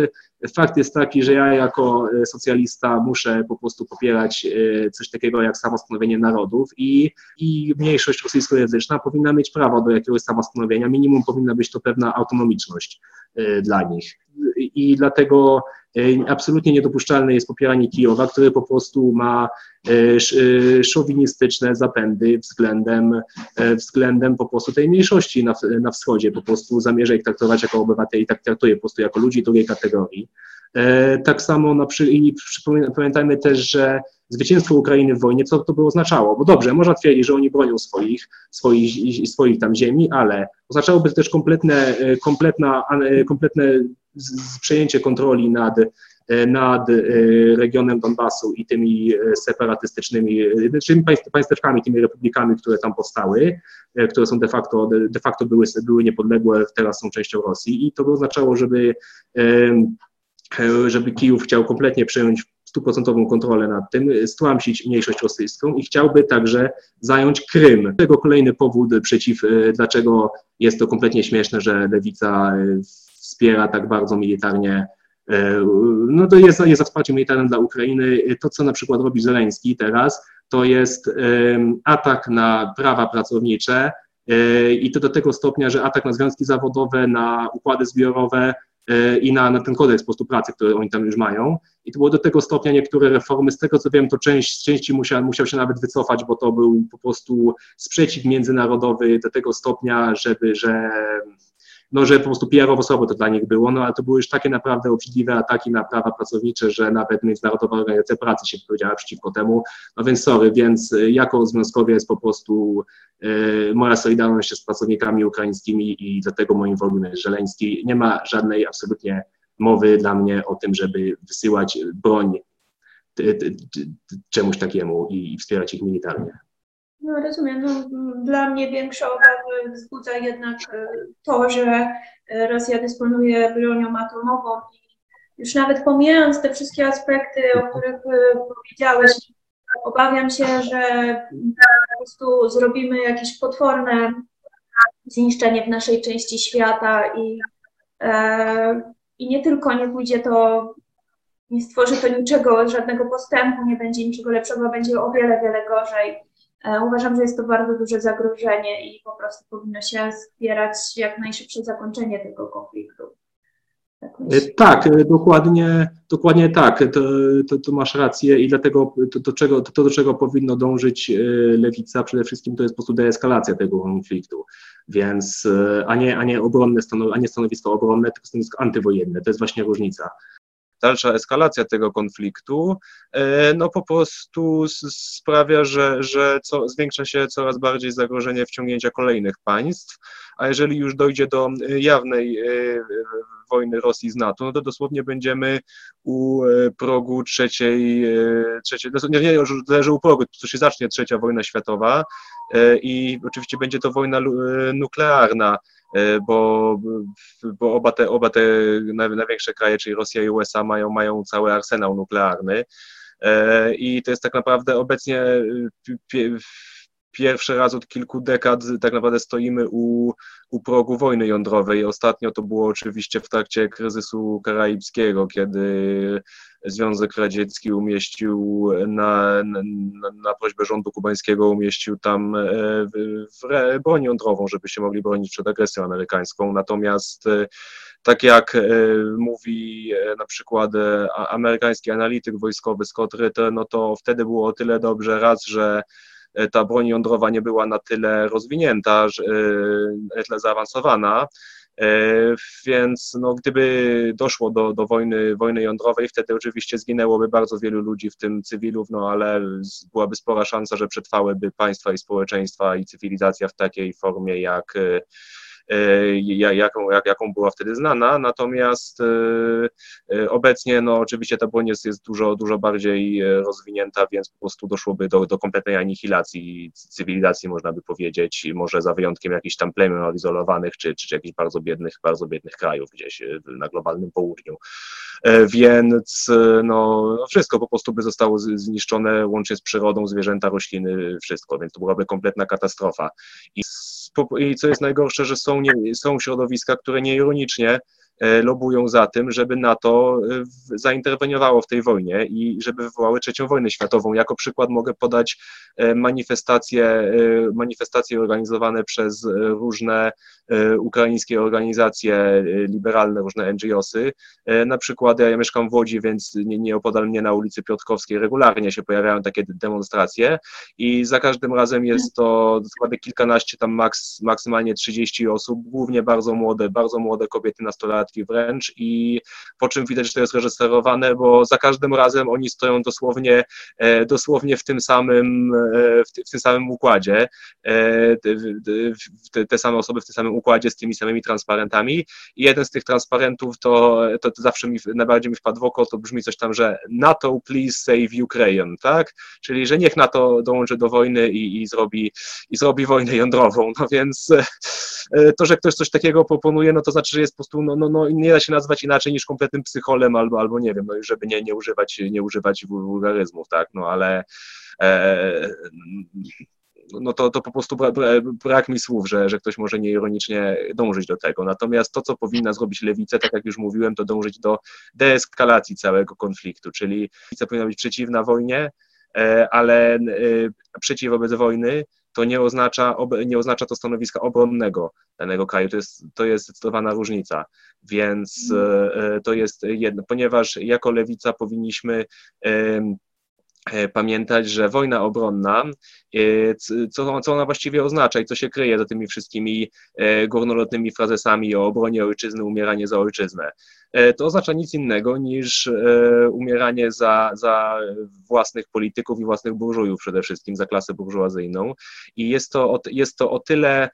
fakt jest taki, że ja jako socjalista muszę po prostu popierać coś takiego jak samostanowienie narodów i, i mniejszość rosyjskojęzyczna powinna mieć prawo do jakiegoś samostanowienia, minimum powinna być to pewna autonomiczność y, dla nich. I dlatego y, absolutnie niedopuszczalne jest popieranie Kijowa, który po prostu ma y, szowinistyczne zapędy względem, względem po prostu tej mniejszości na, na wschodzie, po prostu zamierza ich traktować jako obywateli, tak traktuje po prostu jako ludzi drugiej kategorii. Tak samo na przy, i pamiętajmy też, że zwycięstwo Ukrainy w wojnie, co to by oznaczało? Bo dobrze, można twierdzić, że oni bronią swoich, swoich, swoich tam ziemi, ale oznaczałoby to też kompletne, kompletna, kompletne przejęcie kontroli nad, nad regionem Donbasu i tymi separatystycznymi, tymi państewkami, tymi republikami, które tam powstały, które są de facto, de facto były, były niepodległe, teraz są częścią Rosji i to by oznaczało, żeby żeby Kijów chciał kompletnie przejąć stuprocentową kontrolę nad tym, stłamsić mniejszość rosyjską i chciałby także zająć Krym. Tego kolejny powód przeciw, e, dlaczego jest to kompletnie śmieszne, że lewica e, wspiera tak bardzo militarnie e, no to jest, jest wsparcie militarne dla Ukrainy. To, co na przykład robi Zeleński teraz, to jest atak na prawa pracownicze i to do tego stopnia, że atak na związki zawodowe, na układy zbiorowe, i na, na ten kodeks po prostu pracy, który oni tam już mają. I to było do tego stopnia niektóre reformy, z tego co wiem, to część z części musiał, musiał się nawet wycofać, bo to był po prostu sprzeciw międzynarodowy do tego stopnia, żeby, że no, że po prostu PR-owo to dla nich było, no ale to były już takie naprawdę obrzydliwe ataki na prawa pracownicze, że nawet Międzynarodowa Organizacja Pracy się powiedziała przeciwko temu, no więc sorry, więc y, jako związkowiec po prostu y, moja solidarność z pracownikami ukraińskimi i dlatego moim wrogiem jest Żeleński. Nie ma żadnej absolutnie mowy dla mnie o tym, żeby wysyłać broń czemuś takiemu i wspierać ich militarnie. No rozumiem. No, dla mnie większe obawy wzbudza jednak e, to, że e, Rosja dysponuje bronią atomową i już nawet pomijając te wszystkie aspekty, o których e, powiedziałeś, obawiam się, że po prostu zrobimy jakieś potworne zniszczenie w naszej części świata i, i nie tylko nie pójdzie to, nie stworzy to niczego, żadnego postępu, nie będzie niczego lepszego, będzie o wiele, wiele gorzej. E, uważam, że jest to bardzo duże zagrożenie i po prostu powinno się wspierać jak najszybsze zakończenie tego konfliktu. Tak, dokładnie, dokładnie tak, to, to, to, masz rację i dlatego to, do czego, to, do czego powinno dążyć lewica przede wszystkim to jest po prostu deeskalacja tego konfliktu, więc a nie, a nie obronne, a nie stanowisko obronne, tylko stanowisko antywojenne, to jest właśnie różnica dalsza eskalacja tego konfliktu, e, no po prostu sprawia, że, że co, zwiększa się coraz bardziej zagrożenie wciągnięcia kolejnych państw, a jeżeli już dojdzie do e, jawnej e, wojny Rosji z NATO, no to dosłownie będziemy u progu trzeciej, trzeciej nie, nie, zależy u progu, to się zacznie trzecia wojna światowa i oczywiście będzie to wojna nuklearna. E, bo, bo oba, te, oba te największe kraje, czyli Rosja i USA, mają, mają cały arsenał nuklearny. E, I to jest tak naprawdę obecnie e, pierwszy raz od kilku dekad tak naprawdę stoimy u, u progu wojny jądrowej. Ostatnio to było oczywiście w trakcie kryzysu karaibskiego, kiedy Związek Radziecki umieścił na, na, na prośbę rządu kubańskiego umieścił tam e, w, broń jądrową, żeby się mogli bronić przed agresją amerykańską. Natomiast e, tak jak e, mówi na przykład amerykański analityk wojskowy Scott Ritter, no to wtedy było o tyle dobrze raz, że ta broń jądrowa nie była na tyle rozwinięta, na tyle zaawansowana, E, więc no, gdyby doszło do, do wojny, wojny jądrowej, wtedy oczywiście zginęłoby bardzo wielu ludzi, w tym cywilów, no ale byłaby spora szansa, że przetrwałyby państwa i społeczeństwa i cywilizacja w takiej formie, jak E, jaką, jak, jaką była wtedy znana, natomiast e, e, obecnie no oczywiście ta broń jest, jest dużo, dużo bardziej rozwinięta, więc po prostu doszłoby do, do kompletnej anihilacji cywilizacji, można by powiedzieć, może za wyjątkiem jakichś tam plemion odizolowanych, czy, czy, czy jakichś bardzo biednych, bardzo biednych krajów gdzieś na globalnym południu. Więc no, wszystko po prostu by zostało zniszczone łącznie z przyrodą, zwierzęta, rośliny, wszystko, więc to byłaby kompletna katastrofa. I, i co jest najgorsze, że są, nie, są środowiska, które nieironicznie lobują za tym, żeby NATO e, zainterweniowało w tej wojnie i żeby wywołały trzecią wojnę światową. Jako przykład mogę podać e, manifestacje, manifestacje organizowane przez różne ukraińskie organizacje liberalne, różne NGOsy. Na przykład ja mieszkam w Łodzi, więc nie, nie opodal mnie na ulicy Piotrkowskiej regularnie się pojawiają takie demonstracje i za każdym razem jest to dokładnie kilkanaście, tam maks, maksymalnie 30 osób, głównie bardzo młode, bardzo młode kobiety, nastolatki, wręcz i po czym widać, że to jest reżyserowane, bo za każdym razem oni stoją dosłownie, e, dosłownie w tym samym, e, w, tym samym układzie, e, te, te same osoby w tym samym układzie z tymi samymi transparentami i jeden z tych transparentów to, to, to zawsze mi, najbardziej mi wpadł w oko, to brzmi coś tam, że NATO please save Ukraine, tak? Czyli, że niech NATO dołączy do wojny i, i, zrobi, i zrobi wojnę jądrową, no więc to, że ktoś coś takiego proponuje, no to znaczy, że jest po prostu no, no, no nie da się nazwać inaczej niż kompletnym psycholem albo, albo nie wiem, no żeby nie, nie używać, nie używać wulgaryzmów, tak, no ale e, no to, to po prostu brak mi słów, że, że ktoś może nieironicznie dążyć do tego. Natomiast to, co powinna zrobić lewica, tak jak już mówiłem, to dążyć do deeskalacji całego konfliktu, czyli lewica powinna być przeciwna wojnie, e, ale e, przeciw wobec wojny, to nie oznacza, nie oznacza to stanowiska obronnego danego kraju. To jest, to jest zdecydowana różnica. Więc mhm. e, to jest jedno, ponieważ jako lewica powinniśmy E, pamiętać, że wojna obronna, e, co, co ona właściwie oznacza i co się kryje za tymi wszystkimi e, górnolotnymi frazesami o obronie ojczyzny, umieranie za ojczyznę. To oznacza nic innego niż umieranie za, za własnych polityków i własnych burżujów przede wszystkim, za klasę burżuazyjną. I jest to, jest to o tyle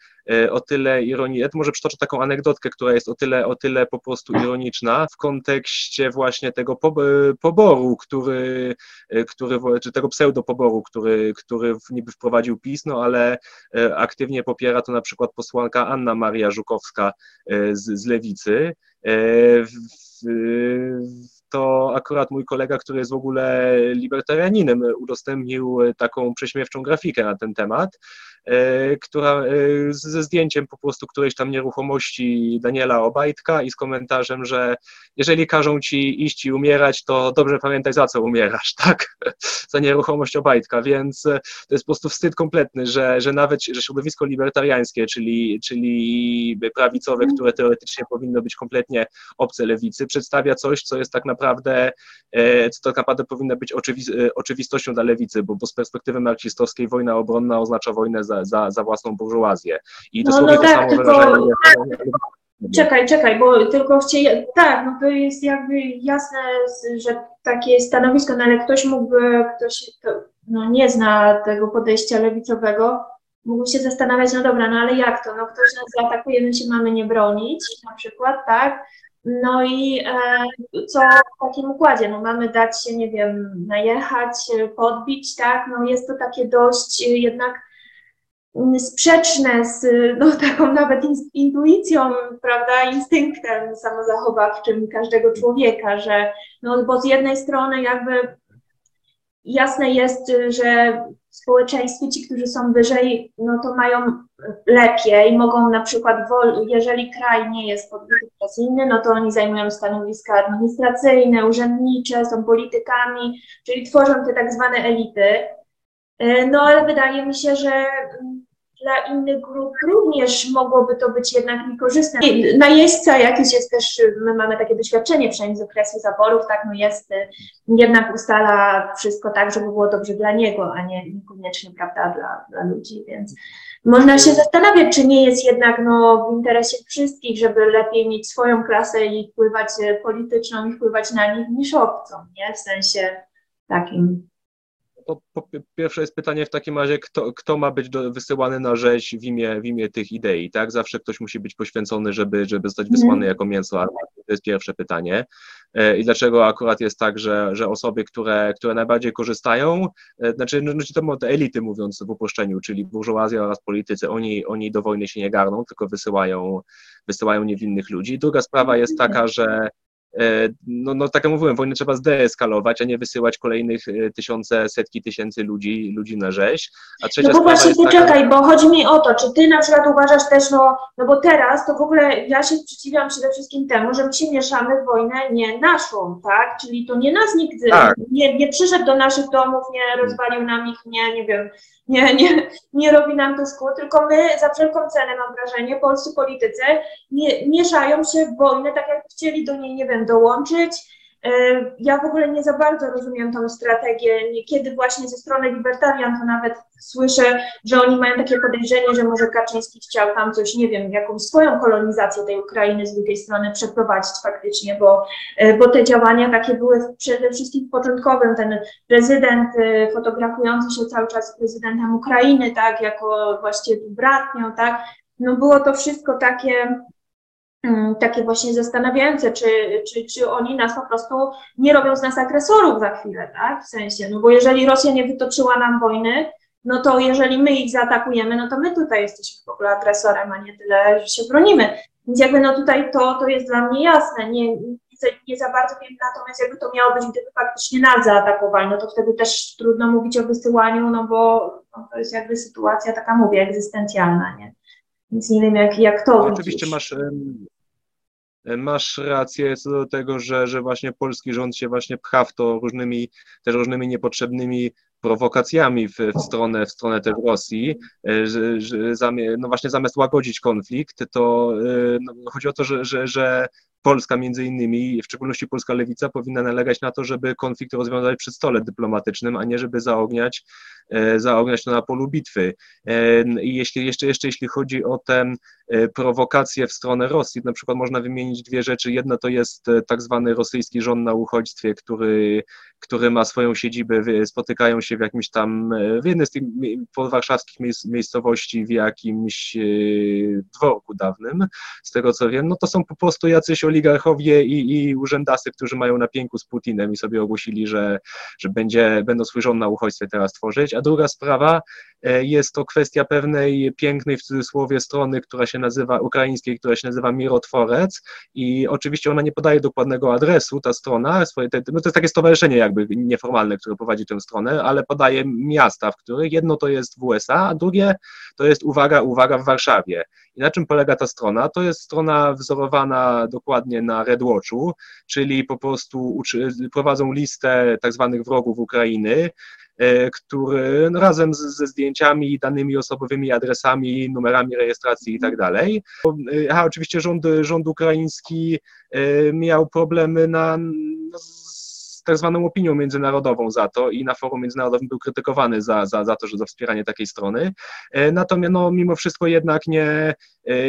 o tyle ironii. Ja może przytoczę taką anegdotkę, która jest o tyle, o tyle po prostu ironiczna w kontekście właśnie tego poboru, który, który czy tego pseudopoboru, który, który niby wprowadził PiS, no ale e, aktywnie popiera to na przykład posłanka Anna Maria Żukowska e, z, z Lewicy. E, to akurat mój kolega, który jest w ogóle libertarianinem, udostępnił taką prześmiewczą grafikę na ten temat, która e, ze zdjęciem po prostu którejś tam nieruchomości Daniela Obajtka i z komentarzem, że jeżeli każą ci iść i umierać, to dobrze pamiętaj za co umierasz, <laughs> tak? za nieruchomość Obajtka, więc to jest po prostu wstyd kompletny, że, że nawet że środowisko libertariańskie, czyli, czyli prawicowe, które teoretycznie powinno być kompletnie obce lewicy, przedstawia coś, co jest tak naprawdę, e, co tak naprawdę powinno być e, oczywistością dla lewicy, bo, bo z perspektywy marksistowskiej wojna obronna oznacza wojnę za, za, za własną burżuazję. I no, no, no to tak, samo wyrażenie. Czekaj, czekaj, bo tylko chcieli, tak, no to jest jakby jasne, że takie stanowisko, no ale ktoś mógłby, ktoś to, no, nie zna tego podejścia lewicowego, mógł się zastanawiać, no dobra, no ale jak to, no ktoś nas zaatakuje, my się mamy nie bronić, na przykład, tak, no i e, co w takim układzie? No mamy dać się, nie wiem, najechać, podbić, tak? No jest to takie dość jednak sprzeczne z no, <laughs> taką nawet intuicją, prawda, instynktem samozachowawczym każdego człowieka, że no bo z jednej strony jakby jasne jest, że w społeczeństwie ci, którzy są wyżej, no to mają lepiej, mogą na przykład, jeżeli kraj nie jest podbity przez inny, no to oni zajmują stanowiska administracyjne, urzędnicze, są politykami, czyli tworzą te tak zwane elity. E, no ale wydaje mi się, że dla innych grup również mogłoby to być jednak niekorzystne. Najeźdźca jakiś jest też, my mamy takie doświadczenie przynajmniej z okresu zaborów, tak, no jest, jednak ustala wszystko tak, żeby było dobrze dla niego, a nie niekoniecznie, prawda, dla, dla ludzi, więc można się zastanawiać, czy nie jest jednak no, w interesie wszystkich, żeby lepiej mieć swoją klasę i wpływać polityczną i wpływać na nich niż obcą, nie, w sensie takim to po, pierwsze jest pytanie w takim razie, kto, kto ma być do, wysyłany na rzeź w imię, w imię tych idei, tak? Zawsze ktoś musi być poświęcony, żeby, żeby zostać wysłany mm. jako mięso armatnie. To jest pierwsze pytanie. E, I dlaczego akurat jest tak, że, że osoby, które, które najbardziej korzystają, e, znaczy, no, no to elity mówiąc w uproszczeniu, czyli burżuazja oraz politycy, oni, oni do wojny się nie garną, tylko wysyłają, wysyłają niewinnych ludzi. Druga sprawa jest taka, że no, no tak jak mówiłem, wojnę trzeba zdeeskalować, a nie wysyłać kolejnych e, tysiące, setki tysięcy ludzi, ludzi na rzeź. A trzecia no bo właśnie poczekaj, taka... bo chodzi mi o to, czy ty na przykład uważasz też, no, no bo teraz to w ogóle ja się sprzeciwiam przede wszystkim temu, że my się mieszamy w wojnę nie naszą, tak? Czyli to nie nas nigdy, tak. nie, nie przyszedł do naszych domów, nie rozwalił nam ich, nie, nie wiem, nie, nie, nie robi nam to szkód, tylko my za wszelką cenę, mam wrażenie, polscy politycy nie, mieszają się w wojnę, tak jak chcieli do niej, nie wiem, dołączyć. E, ja w ogóle nie za bardzo rozumiem tą strategię. Niekiedy właśnie ze strony libertarian to nawet słyszę, że oni mają takie podejrzenie, że może Kaczyński chciał tam coś, nie wiem, jakąś swoją kolonizację tej Ukrainy z drugiej strony przeprowadzić faktycznie, bo, e, bo te działania takie były przede wszystkim w początkowym. Ten prezydent e, fotografujący się cały czas z prezydentem Ukrainy, tak, jako właściwie bratnią, tak, no było to wszystko takie takie właśnie zastanawiające, czy, czy, czy oni nas po prostu nie robią z nas agresorów za chwilę, tak? W sensie, no bo jeżeli Rosja nie wytoczyła nam wojny, no to jeżeli my ich zaatakujemy, no to my tutaj jesteśmy w ogóle agresorem, a nie tyle, że się bronimy. Więc jakby no tutaj to, to jest dla mnie jasne, nie, nie za bardzo wiem natomiast jakby to miało być, gdyby faktycznie nas zaatakowali, no to wtedy też trudno mówić o wysyłaniu, no bo no to jest jakby sytuacja taka, mówię, egzystencjalna, nie? Więc nie wiem, jak, jak to. No, oczywiście masz, masz rację co do tego, że, że właśnie polski rząd się właśnie pcha w to różnymi, też różnymi niepotrzebnymi prowokacjami w, w, stronę, w stronę też Rosji, e, że, że zamie, no właśnie zamiast łagodzić konflikt, to e, no, chodzi o to, że, że, że Polska między innymi, w szczególności polska lewica, powinna nalegać na to, żeby konflikt rozwiązać przy stole dyplomatycznym, a nie żeby zaogniać, e, zaogniać to na polu bitwy. I jeśli, jeszcze, jeszcze jeśli chodzi o tę prowokację w stronę Rosji, na przykład można wymienić dwie rzeczy. Jedna to jest tak zwany rosyjski rząd na uchodźstwie, który, który ma swoją siedzibę, spotykają się w jakimś tam, w jednej z tych podwarszawskich miejscowości w jakimś e, dworku dawnym, z tego co wiem, no to są po prostu jacyś oligarchowie i, i urzędasy, którzy mają na pięku z Putinem i sobie ogłosili, że, że będzie, będą swój rząd na uchodźstwie teraz tworzyć, a druga sprawa, E, jest to kwestia pewnej pięknej w cudzysłowie strony, która się nazywa ukraińskiej, która się nazywa Mirotworec i oczywiście ona nie podaje dokładnego adresu, ta strona, swoje, no to jest takie stowarzyszenie jakby nieformalne, które prowadzi tę stronę, ale podaje miasta, w których jedno to jest w USA, a drugie to jest, uwaga, uwaga, w Warszawie. I na czym polega ta strona? To jest strona wzorowana dokładnie na Red Watchu, czyli po prostu prowadzą listę tak zwanych wrogów Ukrainy, który no, razem z, ze zdjęciami, danymi osobowymi, adresami, numerami rejestracji i tak dalej. E, a oczywiście rząd, rząd ukraiński e, miał problemy na, no, tak zwaną opinią międzynarodową za to i na forum międzynarodowym był krytykowany za, za, za to, że za wspieranie takiej strony. Natomiast no, mimo wszystko jednak nie,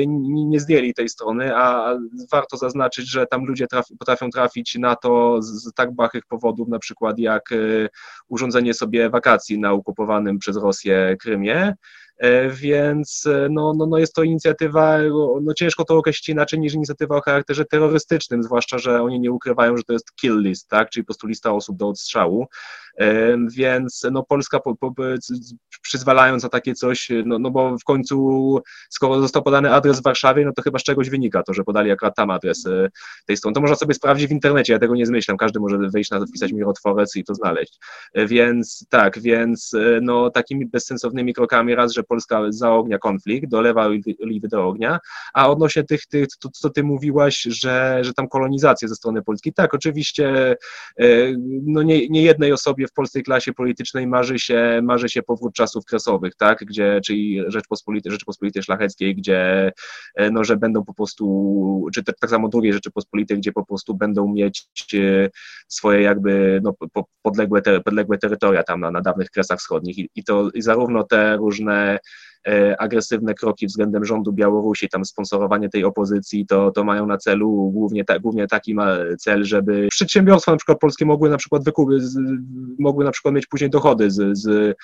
nie, nie zdjęli tej strony, a warto zaznaczyć, że tam ludzie traf, potrafią trafić na to z, z tak błahych powodów, na przykład jak urządzenie sobie wakacji na okupowanym przez Rosję Krymie, e, więc e, no, no, no jest to inicjatywa, no ciężko to określić inaczej niż inicjatywa o charakterze terrorystycznym, zwłaszcza, że oni nie ukrywają, że to jest kill list, tak, czyli po prostu lista osób do odstrzału, więc no Polska po, po, przyzwalając na takie coś, no, no bo w końcu skoro został podany adres w Warszawie, no to chyba z czegoś wynika to, że podali akurat tam adres e, tej strony. To można sobie sprawdzić w internecie, ja tego nie zmyślam, każdy może wejść na wpisać mirotworec i to znaleźć. E, więc tak, więc e, no takimi bezsensownymi krokami raz, że Polska zaognia konflikt, dolewa oliwy do ognia, a odnośnie tych, tych to, co ty mówiłaś, że, że tam kolonizacja ze strony Polski, tak, oczywiście no nie, nie jednej osobie w polskiej klasie politycznej marzy się, marzy się powrót czasów kresowych, tak, gdzie, czyli Rzeczpospolitej, Rzeczypospolitej Szlacheckiej, gdzie, e, no, że będą po prostu, czy te, tak samo drugiej Rzeczypospolitej, gdzie po prostu będą mieć e, swoje jakby, no, podległe, te, podległe terytoria tam na, na dawnych Kresach Wschodnich. I, i to i zarówno te różne agresywne kroki względem rządu Białorusi, tam sponsorowanie tej opozycji, to, to mają na celu głównie, ta, głównie taki ma cel, żeby przedsiębiorstwa na przykład polskie mogły na przykład wykupy, mogły na przykład mieć później dochody z, z E,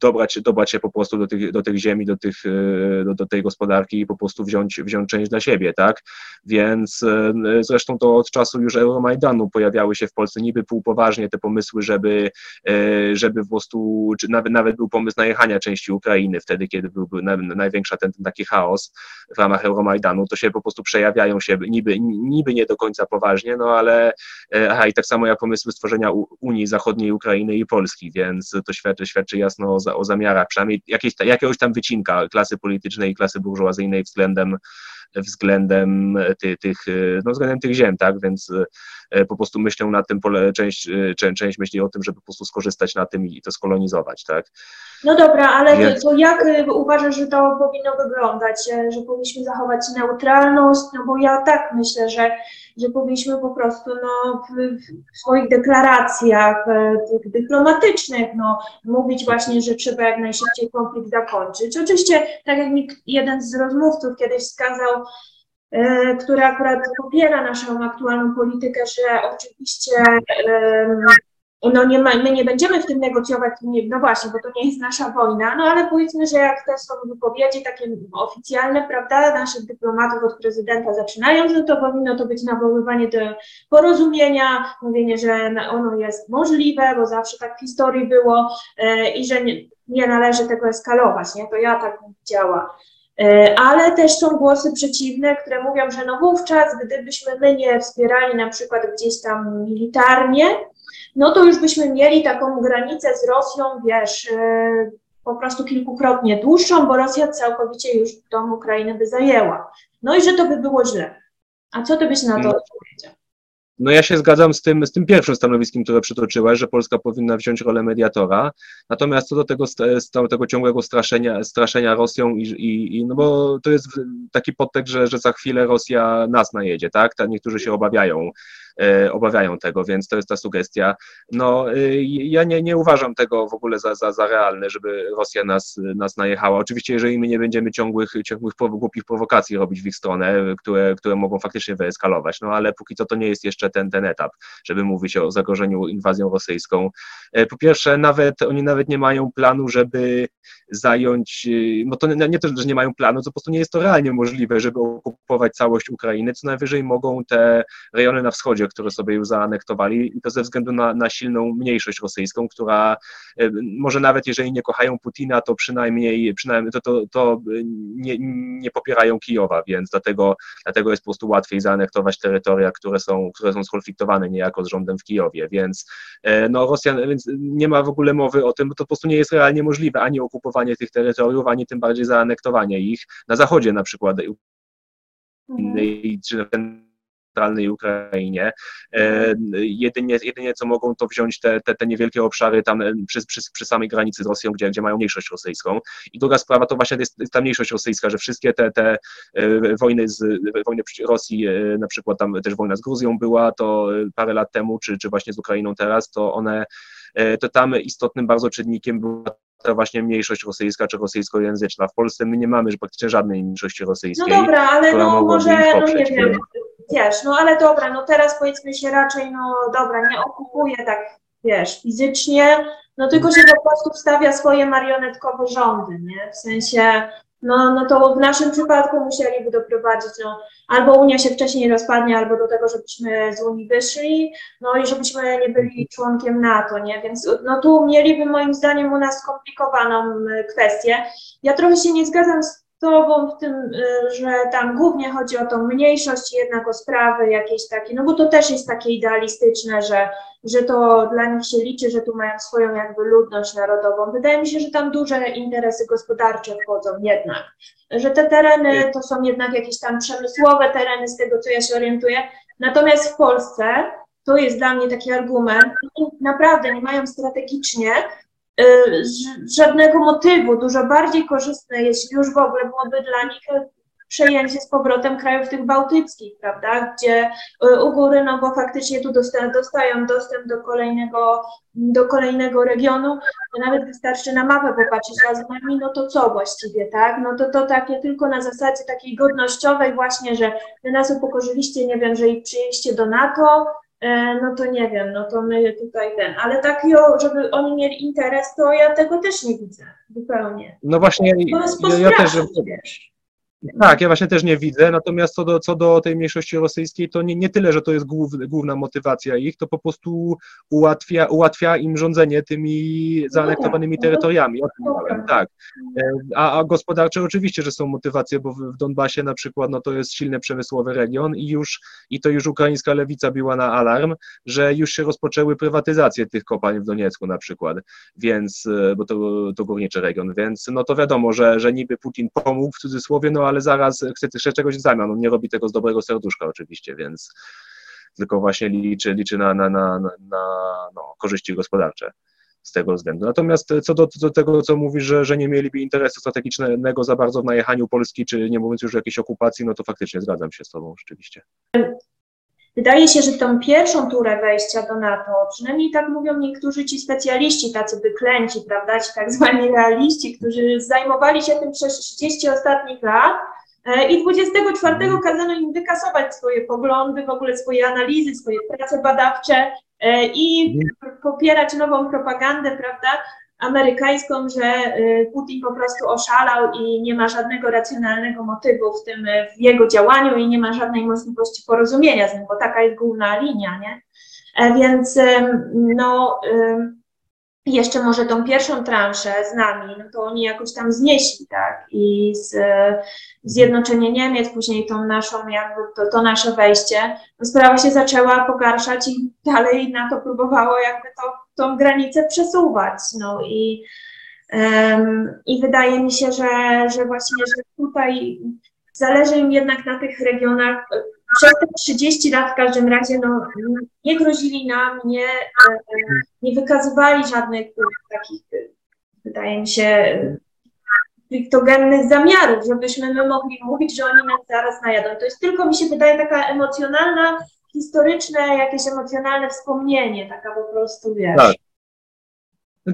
dobrać, dobrać się po prostu do tych, do tych ziemi, do, tych, e, do, do tej gospodarki i po prostu wziąć, wziąć część dla siebie, tak? Więc e, zresztą to od czasu już Euromajdanu pojawiały się w Polsce niby półpoważnie te pomysły, żeby, żeby po prostu, czy nawet, nawet był pomysł najechania części Ukrainy wtedy, kiedy byłby największa ten, ten taki chaos w ramach Euromajdanu, to się po prostu przejawiają się niby, niby nie do końca poważnie, no ale aha, i tak samo jak pomysły stworzenia Unii Zachodniej Ukrainy i Polski, więc to świadczy, świadczy jasno o, o zamiarach, przynajmniej jakieś, jakiegoś tam wycinka klasy politycznej i klasy burżuazyjnej względem względem tych, tych, no względem tych ziem, tak, więc e, po prostu myślą na tym, część, część, myśli o tym, żeby po prostu skorzystać na tym i to skolonizować, tak. No dobra, ale Więc... to jak uważasz, że to powinno wyglądać, że powinniśmy zachować neutralność, no bo ja tak myślę, że, że powinniśmy po prostu no, w, w swoich deklaracjach e, tych dyplomatycznych no, mówić właśnie, że trzeba jak najszybciej konflikt zakończyć. Oczywiście, tak jak mi jeden z rozmówców kiedyś wskazał, e, który akurat popiera naszą aktualną politykę, że oczywiście no nie ma, my nie będziemy w tym negocjować, no właśnie, bo to nie jest nasza wojna, no ale powiedzmy, że jak te są wypowiedzi takie oficjalne, prawda, naszych dyplomatów od prezydenta zaczynają, że to powinno to być nawoływanie do porozumienia, mówienie, że ono jest możliwe, bo zawsze tak w historii było e, i że nie, nie należy tego eskalować, nie, to ja tak widziała. E, ale też są głosy przeciwne, które mówią, że no wówczas, gdybyśmy my nie wspierali na przykład gdzieś tam militarnie, no to już byśmy mieli taką granicę z Rosją, wiesz, e, po prostu kilkukrotnie dłuższą, bo Rosja całkowicie już tą Ukrainę by zajęła. No i że to by było źle. A co ty byś na to no. odpowiedział? No ja się zgadzam z tym, z tym pierwszym stanowiskiem, które przytoczyłaś, że Polska powinna wziąć rolę mediatora. Natomiast co do tego, tego ciągłego straszenia, straszenia Rosją i, i, i, no bo to jest taki podtekst, że, że za chwilę Rosja nas najedzie, tak? Niektórzy się obawiają obawiają tego, więc to jest ta sugestia. No, e, ja nie, nie uważam tego w ogóle za, za, za realne, żeby Rosja nas, nas najechała. Oczywiście, jeżeli my nie będziemy ciągłych, ciągłych głupich prowokacji robić w ich stronę, które, które mogą faktycznie wyeskalować, no ale póki co to nie jest jeszcze ten, ten etap, żeby mówić o zagrożeniu inwazją rosyjską. E, po pierwsze, nawet oni nawet nie mają planu, żeby zająć, no to nie to, że nie mają planu, to po prostu nie jest to realnie możliwe, żeby okupować całość Ukrainy, co najwyżej mogą te rejony na wschodzie Wschodzie, które sobie już zaanektowali i to ze względu na, na silną mniejszość rosyjską, która może nawet jeżeli nie kochają Putina, to przynajmniej, przynajmniej to, to, to nie, nie popierają Kijowa, więc dlatego, dlatego jest po prostu łatwiej zaanektować terytoria, które są, które są skonfliktowane niejako z rządem w Kijowie, więc no Rosjan, więc nie ma w ogóle mowy o tym, bo to po prostu nie jest realnie możliwe ani okupowanie tych terytoriów, ani tym bardziej zaanektowanie ich na zachodzie na przykład, mhm. czy centralnej Ukrainie. E, jedynie, jedynie co mogą to wziąć te, te, te niewielkie obszary tam e, przy, przy, przy samej granicy z Rosją, gdzie, gdzie mają mniejszość rosyjską. I druga sprawa to właśnie jest ta mniejszość rosyjska, że wszystkie te, te e, wojny z wojny Rosji, na przykład tam też wojna z Gruzją była, to parę lat temu, czy, czy właśnie z Ukrainą teraz, to one to tam istotnym bardzo czynnikiem była ta właśnie mniejszość rosyjska czy rosyjskojęzyczna. W Polsce my nie mamy praktycznie żadnej mniejszości rosyjskiej. No dobra, ale no może, no nie wiem, wiesz, no ale dobra, no teraz powiedzmy się raczej, no dobra, nie okupuje tak, wiesz, fizycznie, no tylko się po prostu wstawia swoje marionetkowe rządy, nie? W sensie, no, no to w naszym przypadku musieliby doprowadzić, no, albo Unia się wcześniej rozpadnie, albo do tego, żebyśmy z Unii wyszli, no i żebyśmy nie byli członkiem NATO, nie? Więc no tu mieliby moim zdaniem u nas skomplikowaną kwestię. Ja trochę się nie zgadzam z Tobą w tym, y, że tam głównie chodzi o tą mniejszość, jednak o sprawy jakieś takie, no bo to też jest takie idealistyczne, że, że to dla nich się liczy, że tu mają swoją jakby ludność narodową. Wydaje mi się, że tam duże interesy gospodarcze wchodzą jednak, że te tereny to są jednak jakieś tam przemysłowe tereny, z tego co ja się orientuję. Natomiast w Polsce to jest dla mnie taki argument, naprawdę nie mają strategicznie żadnego motywu. Dużo bardziej korzystne, jeśli już w ogóle byłoby dla nich y, przejęcie z powrotem krajów tych bałtyckich, prawda, gdzie y, u góry, no bo faktycznie tu dostają, dostają dostęp do kolejnego, do kolejnego regionu, nawet wystarczy na mapę popatrzeć. Razem z nami, no to co właściwie, tak, no to to takie tylko na zasadzie takiej godnościowej właśnie, że wy nas upokorzyliście, nie wiem, że ich przyjęliście do NATO, no to nie wiem, no to my tutaj ten, ale takiego, żeby oni mieli interes, to ja tego też nie widzę zupełnie. No właśnie, ja, ja też. Wiesz. Tak, ja właśnie też nie widzę, natomiast co do, co do tej mniejszości rosyjskiej, to nie, nie tyle, że to jest głów, główna motywacja ich, to po prostu ułatwia, ułatwia im rządzenie tymi zaanektowanymi no terytoriami. O tym mówię, tak. E, a, a gospodarcze oczywiście, że są motywacje, bo w, w Donbasie na przykład no to jest silny przemysłowy region i już i to już ukraińska lewica biła na alarm, że już się rozpoczęły prywatyzacje tych kopalń w Doniecku na przykład, więc, e, bo to, to górniczy region, więc no to wiadomo, że, że niby Putin pomógł w cudzysłowie, no ale zaraz chce jeszcze czegoś w zamian. On nie robi tego z dobrego serduszka oczywiście, więc tylko właśnie liczy, liczy na, na, na, na no, korzyści gospodarcze z tego względu. Natomiast co do, do tego, co mówisz, że, że nie mieliby interesu strategicznego za bardzo w najechaniu Polski, czy nie mówiąc już o jakiejś okupacji, no to faktycznie zgadzam się z Tobą rzeczywiście. Wydaje się, że tą pierwszą turę wejścia do NATO, przynajmniej tak mówią niektórzy ci specjaliści, tacy wyklęci, prawda, ci tak zwani realiści, którzy zajmowali się tym przez 30 ostatnich lat, e, i 24 mhm. kazano im wykasować swoje poglądy, w ogóle swoje analizy, swoje prace badawcze e, i mhm. popierać nową propagandę, prawda? Amerykańską, że y, Putin po prostu oszalał i nie ma żadnego racjonalnego motywu w tym, w jego działaniu i nie ma żadnej możliwości porozumienia z nim, bo taka jest główna linia, nie? E, więc no jeszcze może tą pierwszą transzę z nami, no to oni jakoś tam znieśli, tak, i z, zjednoczenie Niemiec, później tą naszą, jakby to, to nasze wejście, no sprawa się zaczęła pogarszać i dalej na to próbowało jakby to, tą granicę przesuwać, no i um, i wydaje mi się, że, że właśnie, że tutaj zależy im jednak na tych regionach, przez te 30 lat w każdym razie no, nie grozili nam, nie, e, nie wykazywali żadnych takich, wydaje mi się, kriptogennych zamiarów, żebyśmy my mogli mówić, że oni nas zaraz najadą. To jest tylko, mi się wydaje, taka emocjonalna, historyczne, jakieś emocjonalne wspomnienie, taka po prostu, wiesz. Tak.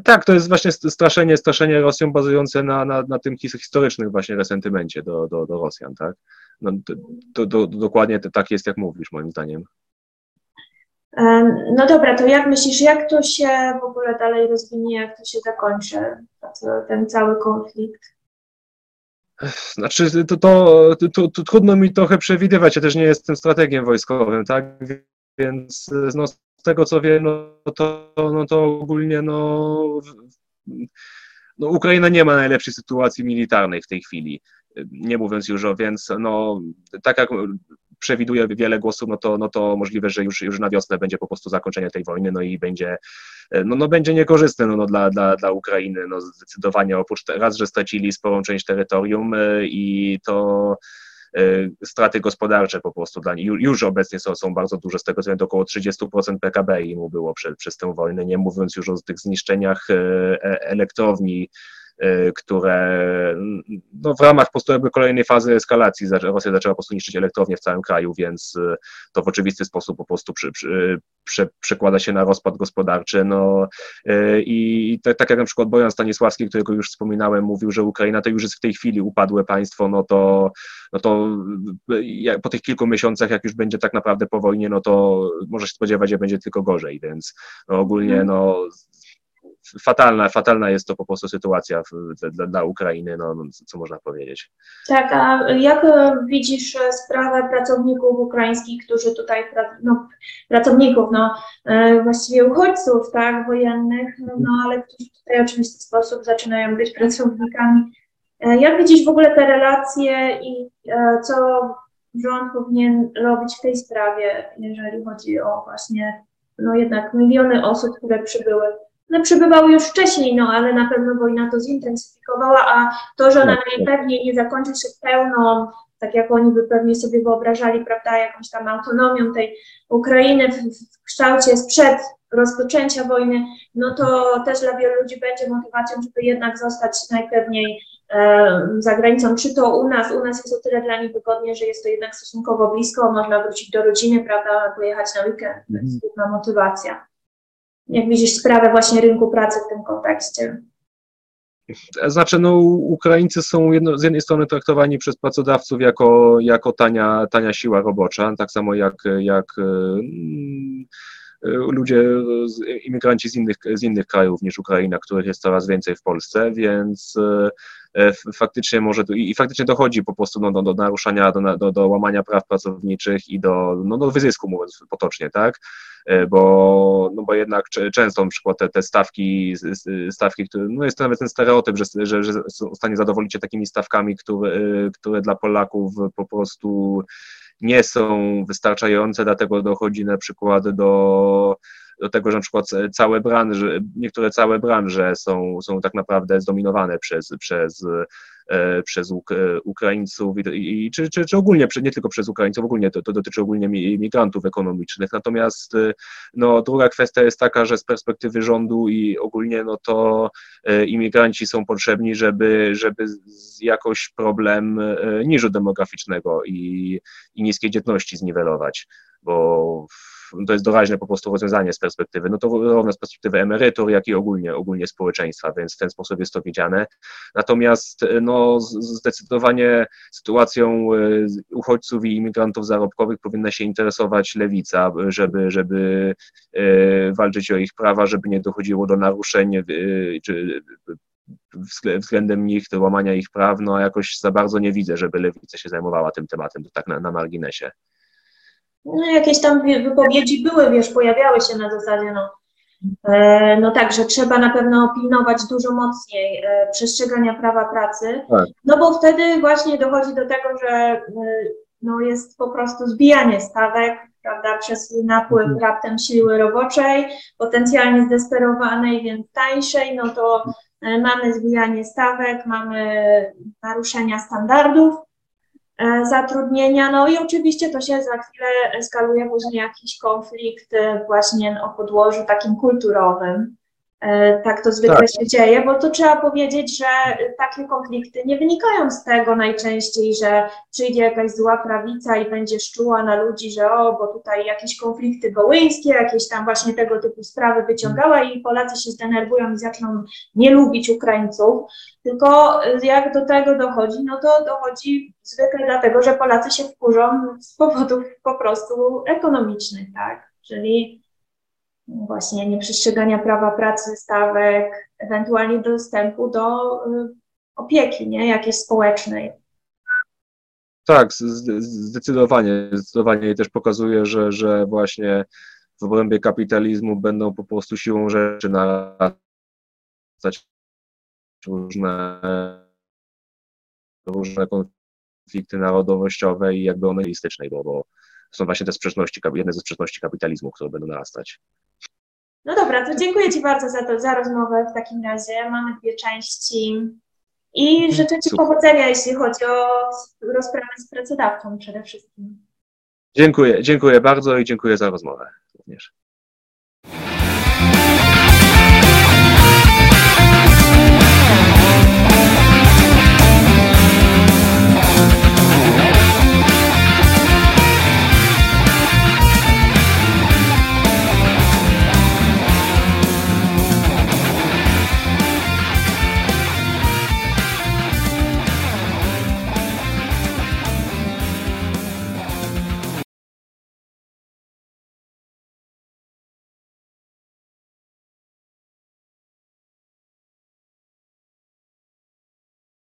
Tak, to jest właśnie straszenie, straszenie Rosją bazujące na, na, na tym historycznym właśnie resentymencie do, do, do Rosjan, tak? No, to, to, to, dokładnie tak jest, jak mówisz, moim zdaniem. No dobra, to jak myślisz, jak to się w ogóle dalej rozwinie, jak to się zakończy, ten cały konflikt? Znaczy, to, to, to, to, trudno mi trochę przewidywać, ja też nie jestem strategiem wojskowym, tak? więc no, z tego co wiem, no to, no to ogólnie no, no Ukraina nie ma najlepszej sytuacji militarnej w tej chwili nie mówiąc już o, więc no, tak jak przewiduje wiele głosów, no to, no to możliwe, że już, już na wiosnę będzie po prostu zakończenie tej wojny, no i będzie, no, no będzie niekorzystne no, no dla, dla, dla Ukrainy, no zdecydowanie oprócz raz, że stracili sporą część terytorium y, i to y, straty gospodarcze po prostu dla nich. Już obecnie są, są bardzo duże, z tego względu około 30% PKB mu było przez, przez tę wojnę, nie mówiąc już o tych zniszczeniach y, e, elektrowni, które no, w ramach po prostu jakby kolejnej fazy eskalacji Rosja zaczęła po prostu niszczyć elektrownie w całym kraju, więc y, to w oczywisty sposób po prostu przy, przy, przy, przekłada się na rozpad gospodarczy. No, y, I tak, tak jak na przykład Bojan Stanisławski, którego już wspominałem, mówił, że Ukraina to już jest w tej chwili upadłe państwo, no to, no to po tych kilku miesiącach, jak już będzie tak naprawdę po wojnie, no to może się spodziewać, że będzie tylko gorzej, więc no, ogólnie mhm. no, fatalna, fatalna jest to po prostu sytuacja w, dla, dla Ukrainy, no, no, co można powiedzieć. Tak, a jak widzisz sprawę pracowników ukraińskich, którzy tutaj, no, pracowników, no, e, właściwie uchodźców, tak, wojennych, no, ale którzy tutaj w oczywisty sposób zaczynają być pracownikami. E, jak widzisz w ogóle te relacje i e, co rząd powinien robić w tej sprawie, jeżeli chodzi o właśnie, no jednak miliony osób, które przybyły one przybywały już wcześniej, no ale na pewno wojna to zintensyfikowała, a to, że ona tak, tak. najpewniej nie zakończy się pełną, tak jak oni by pewnie sobie wyobrażali, prawda, jakąś tam autonomią tej Ukrainy w, w kształcie sprzed rozpoczęcia wojny, no to też dla wielu ludzi będzie motywacją, żeby jednak zostać najpewniej e, za granicą, czy to u nas, u nas jest o tyle dla nich wygodnie, że jest to jednak stosunkowo blisko, można wrócić do rodziny, prawda, pojechać na weekend, to jest główna motywacja jak widzisz sprawę właśnie rynku pracy w tym kontekście? Znaczy, no, Ukraińcy są jedno, z jednej strony traktowani przez pracodawców jako, jako tania, tania siła robocza, tak samo jak, jak ludzie, imigranci z innych, z innych krajów niż Ukraina, których jest coraz więcej w Polsce, więc e, faktycznie może i faktycznie dochodzi po prostu no, do, do naruszania, do, do, do łamania praw pracowniczych i do, no, do wyzysku, mówiąc potocznie, tak? E, bo, no bo jednak często na przykład te, te stawki, stawki, które, no jest to nawet ten stereotyp, że, że, że są w stanie zadowolić się takimi stawkami, które, e, które dla Polaków po prostu nie są wystarczające, dlatego dochodzi na przykład do do tego, że na przykład całe branże, niektóre całe branże są, są tak naprawdę zdominowane przez, przez przez Ukraińców i, i czy, czy, czy, ogólnie, nie tylko przez Ukraińców, ogólnie to, to dotyczy ogólnie migrantów ekonomicznych. Natomiast e, no, druga kwestia jest taka, że z perspektywy rządu i ogólnie no to e, imigranci są potrzebni, żeby, żeby jakoś problem niżu demograficznego i, i niskiej dzietności zniwelować, bo to jest doraźne po prostu rozwiązanie z perspektywy, no to równo z perspektywy emerytur, jak i ogólnie, ogólnie społeczeństwa, więc w ten sposób jest to widziane. Natomiast no, zdecydowanie sytuacją e, uchodźców i imigrantów zarobkowych powinna się interesować lewica, żeby, żeby e, walczyć o ich prawa, żeby nie dochodziło do naruszeń e, czy względem nich, do łamania ich praw, no a jakoś za bardzo nie widzę, żeby lewica się zajmowała tym tematem, to tak na, na marginesie. No, jakieś tam wypowiedzi były, wiesz, pojawiały się na zasadzie, no, e, no tak, że trzeba na pewno pilnować dużo mocniej e, przestrzegania prawa pracy, tak. no bo wtedy właśnie dochodzi do tego, że e, no, jest po prostu zbijanie stawek, prawda, przez napływ mhm. raptem siły roboczej, potencjalnie zdesperowanej, więc tańszej, no to mamy zbijanie stawek, mamy naruszenia standardów, zatrudnienia. No i oczywiście to się za chwilę eskaluje później jakiś konflikt e, właśnie o podłożu takim kulturowym. E, tak to zwykle tak. się dzieje, bo to trzeba powiedzieć, że takie konflikty nie wynikają z tego najczęściej, że przyjdzie jakaś zła prawica i będzie szczuła na ludzi, że o, bo tutaj jakieś konflikty wołyńskie, jakieś tam właśnie tego typu sprawy wyciągała i Polacy się zdenerwują i zaczną nie lubić Ukraińców, tylko jak do tego dochodzi, no to dochodzi zwykle dlatego, że Polacy się wkurzą z powodów po prostu ekonomicznych, tak, czyli właśnie nieprzestrzegania prawa pracy, stawek, ewentualnie dostępu do y, opieki, nie, jakiejś społecznej. Tak, zdecydowanie. Zdecydowanie też pokazuje, że, że właśnie w obrębie kapitalizmu będą po prostu siłą rzeczy narastać różne, różne konflikty narodowościowe i jakby one bo, bo są właśnie te sprzeczności, jedne ze sprzeczności kapitalizmu, które będą narastać. No dobra, to dziękuję Ci bardzo za, to, za rozmowę w takim razie. Mamy dwie części i mhm, życzę Ci Super. powodzenia, jeśli chodzi o rozprawę z pracodawcą przede wszystkim. Dziękuję, dziękuję bardzo i dziękuję za rozmowę również.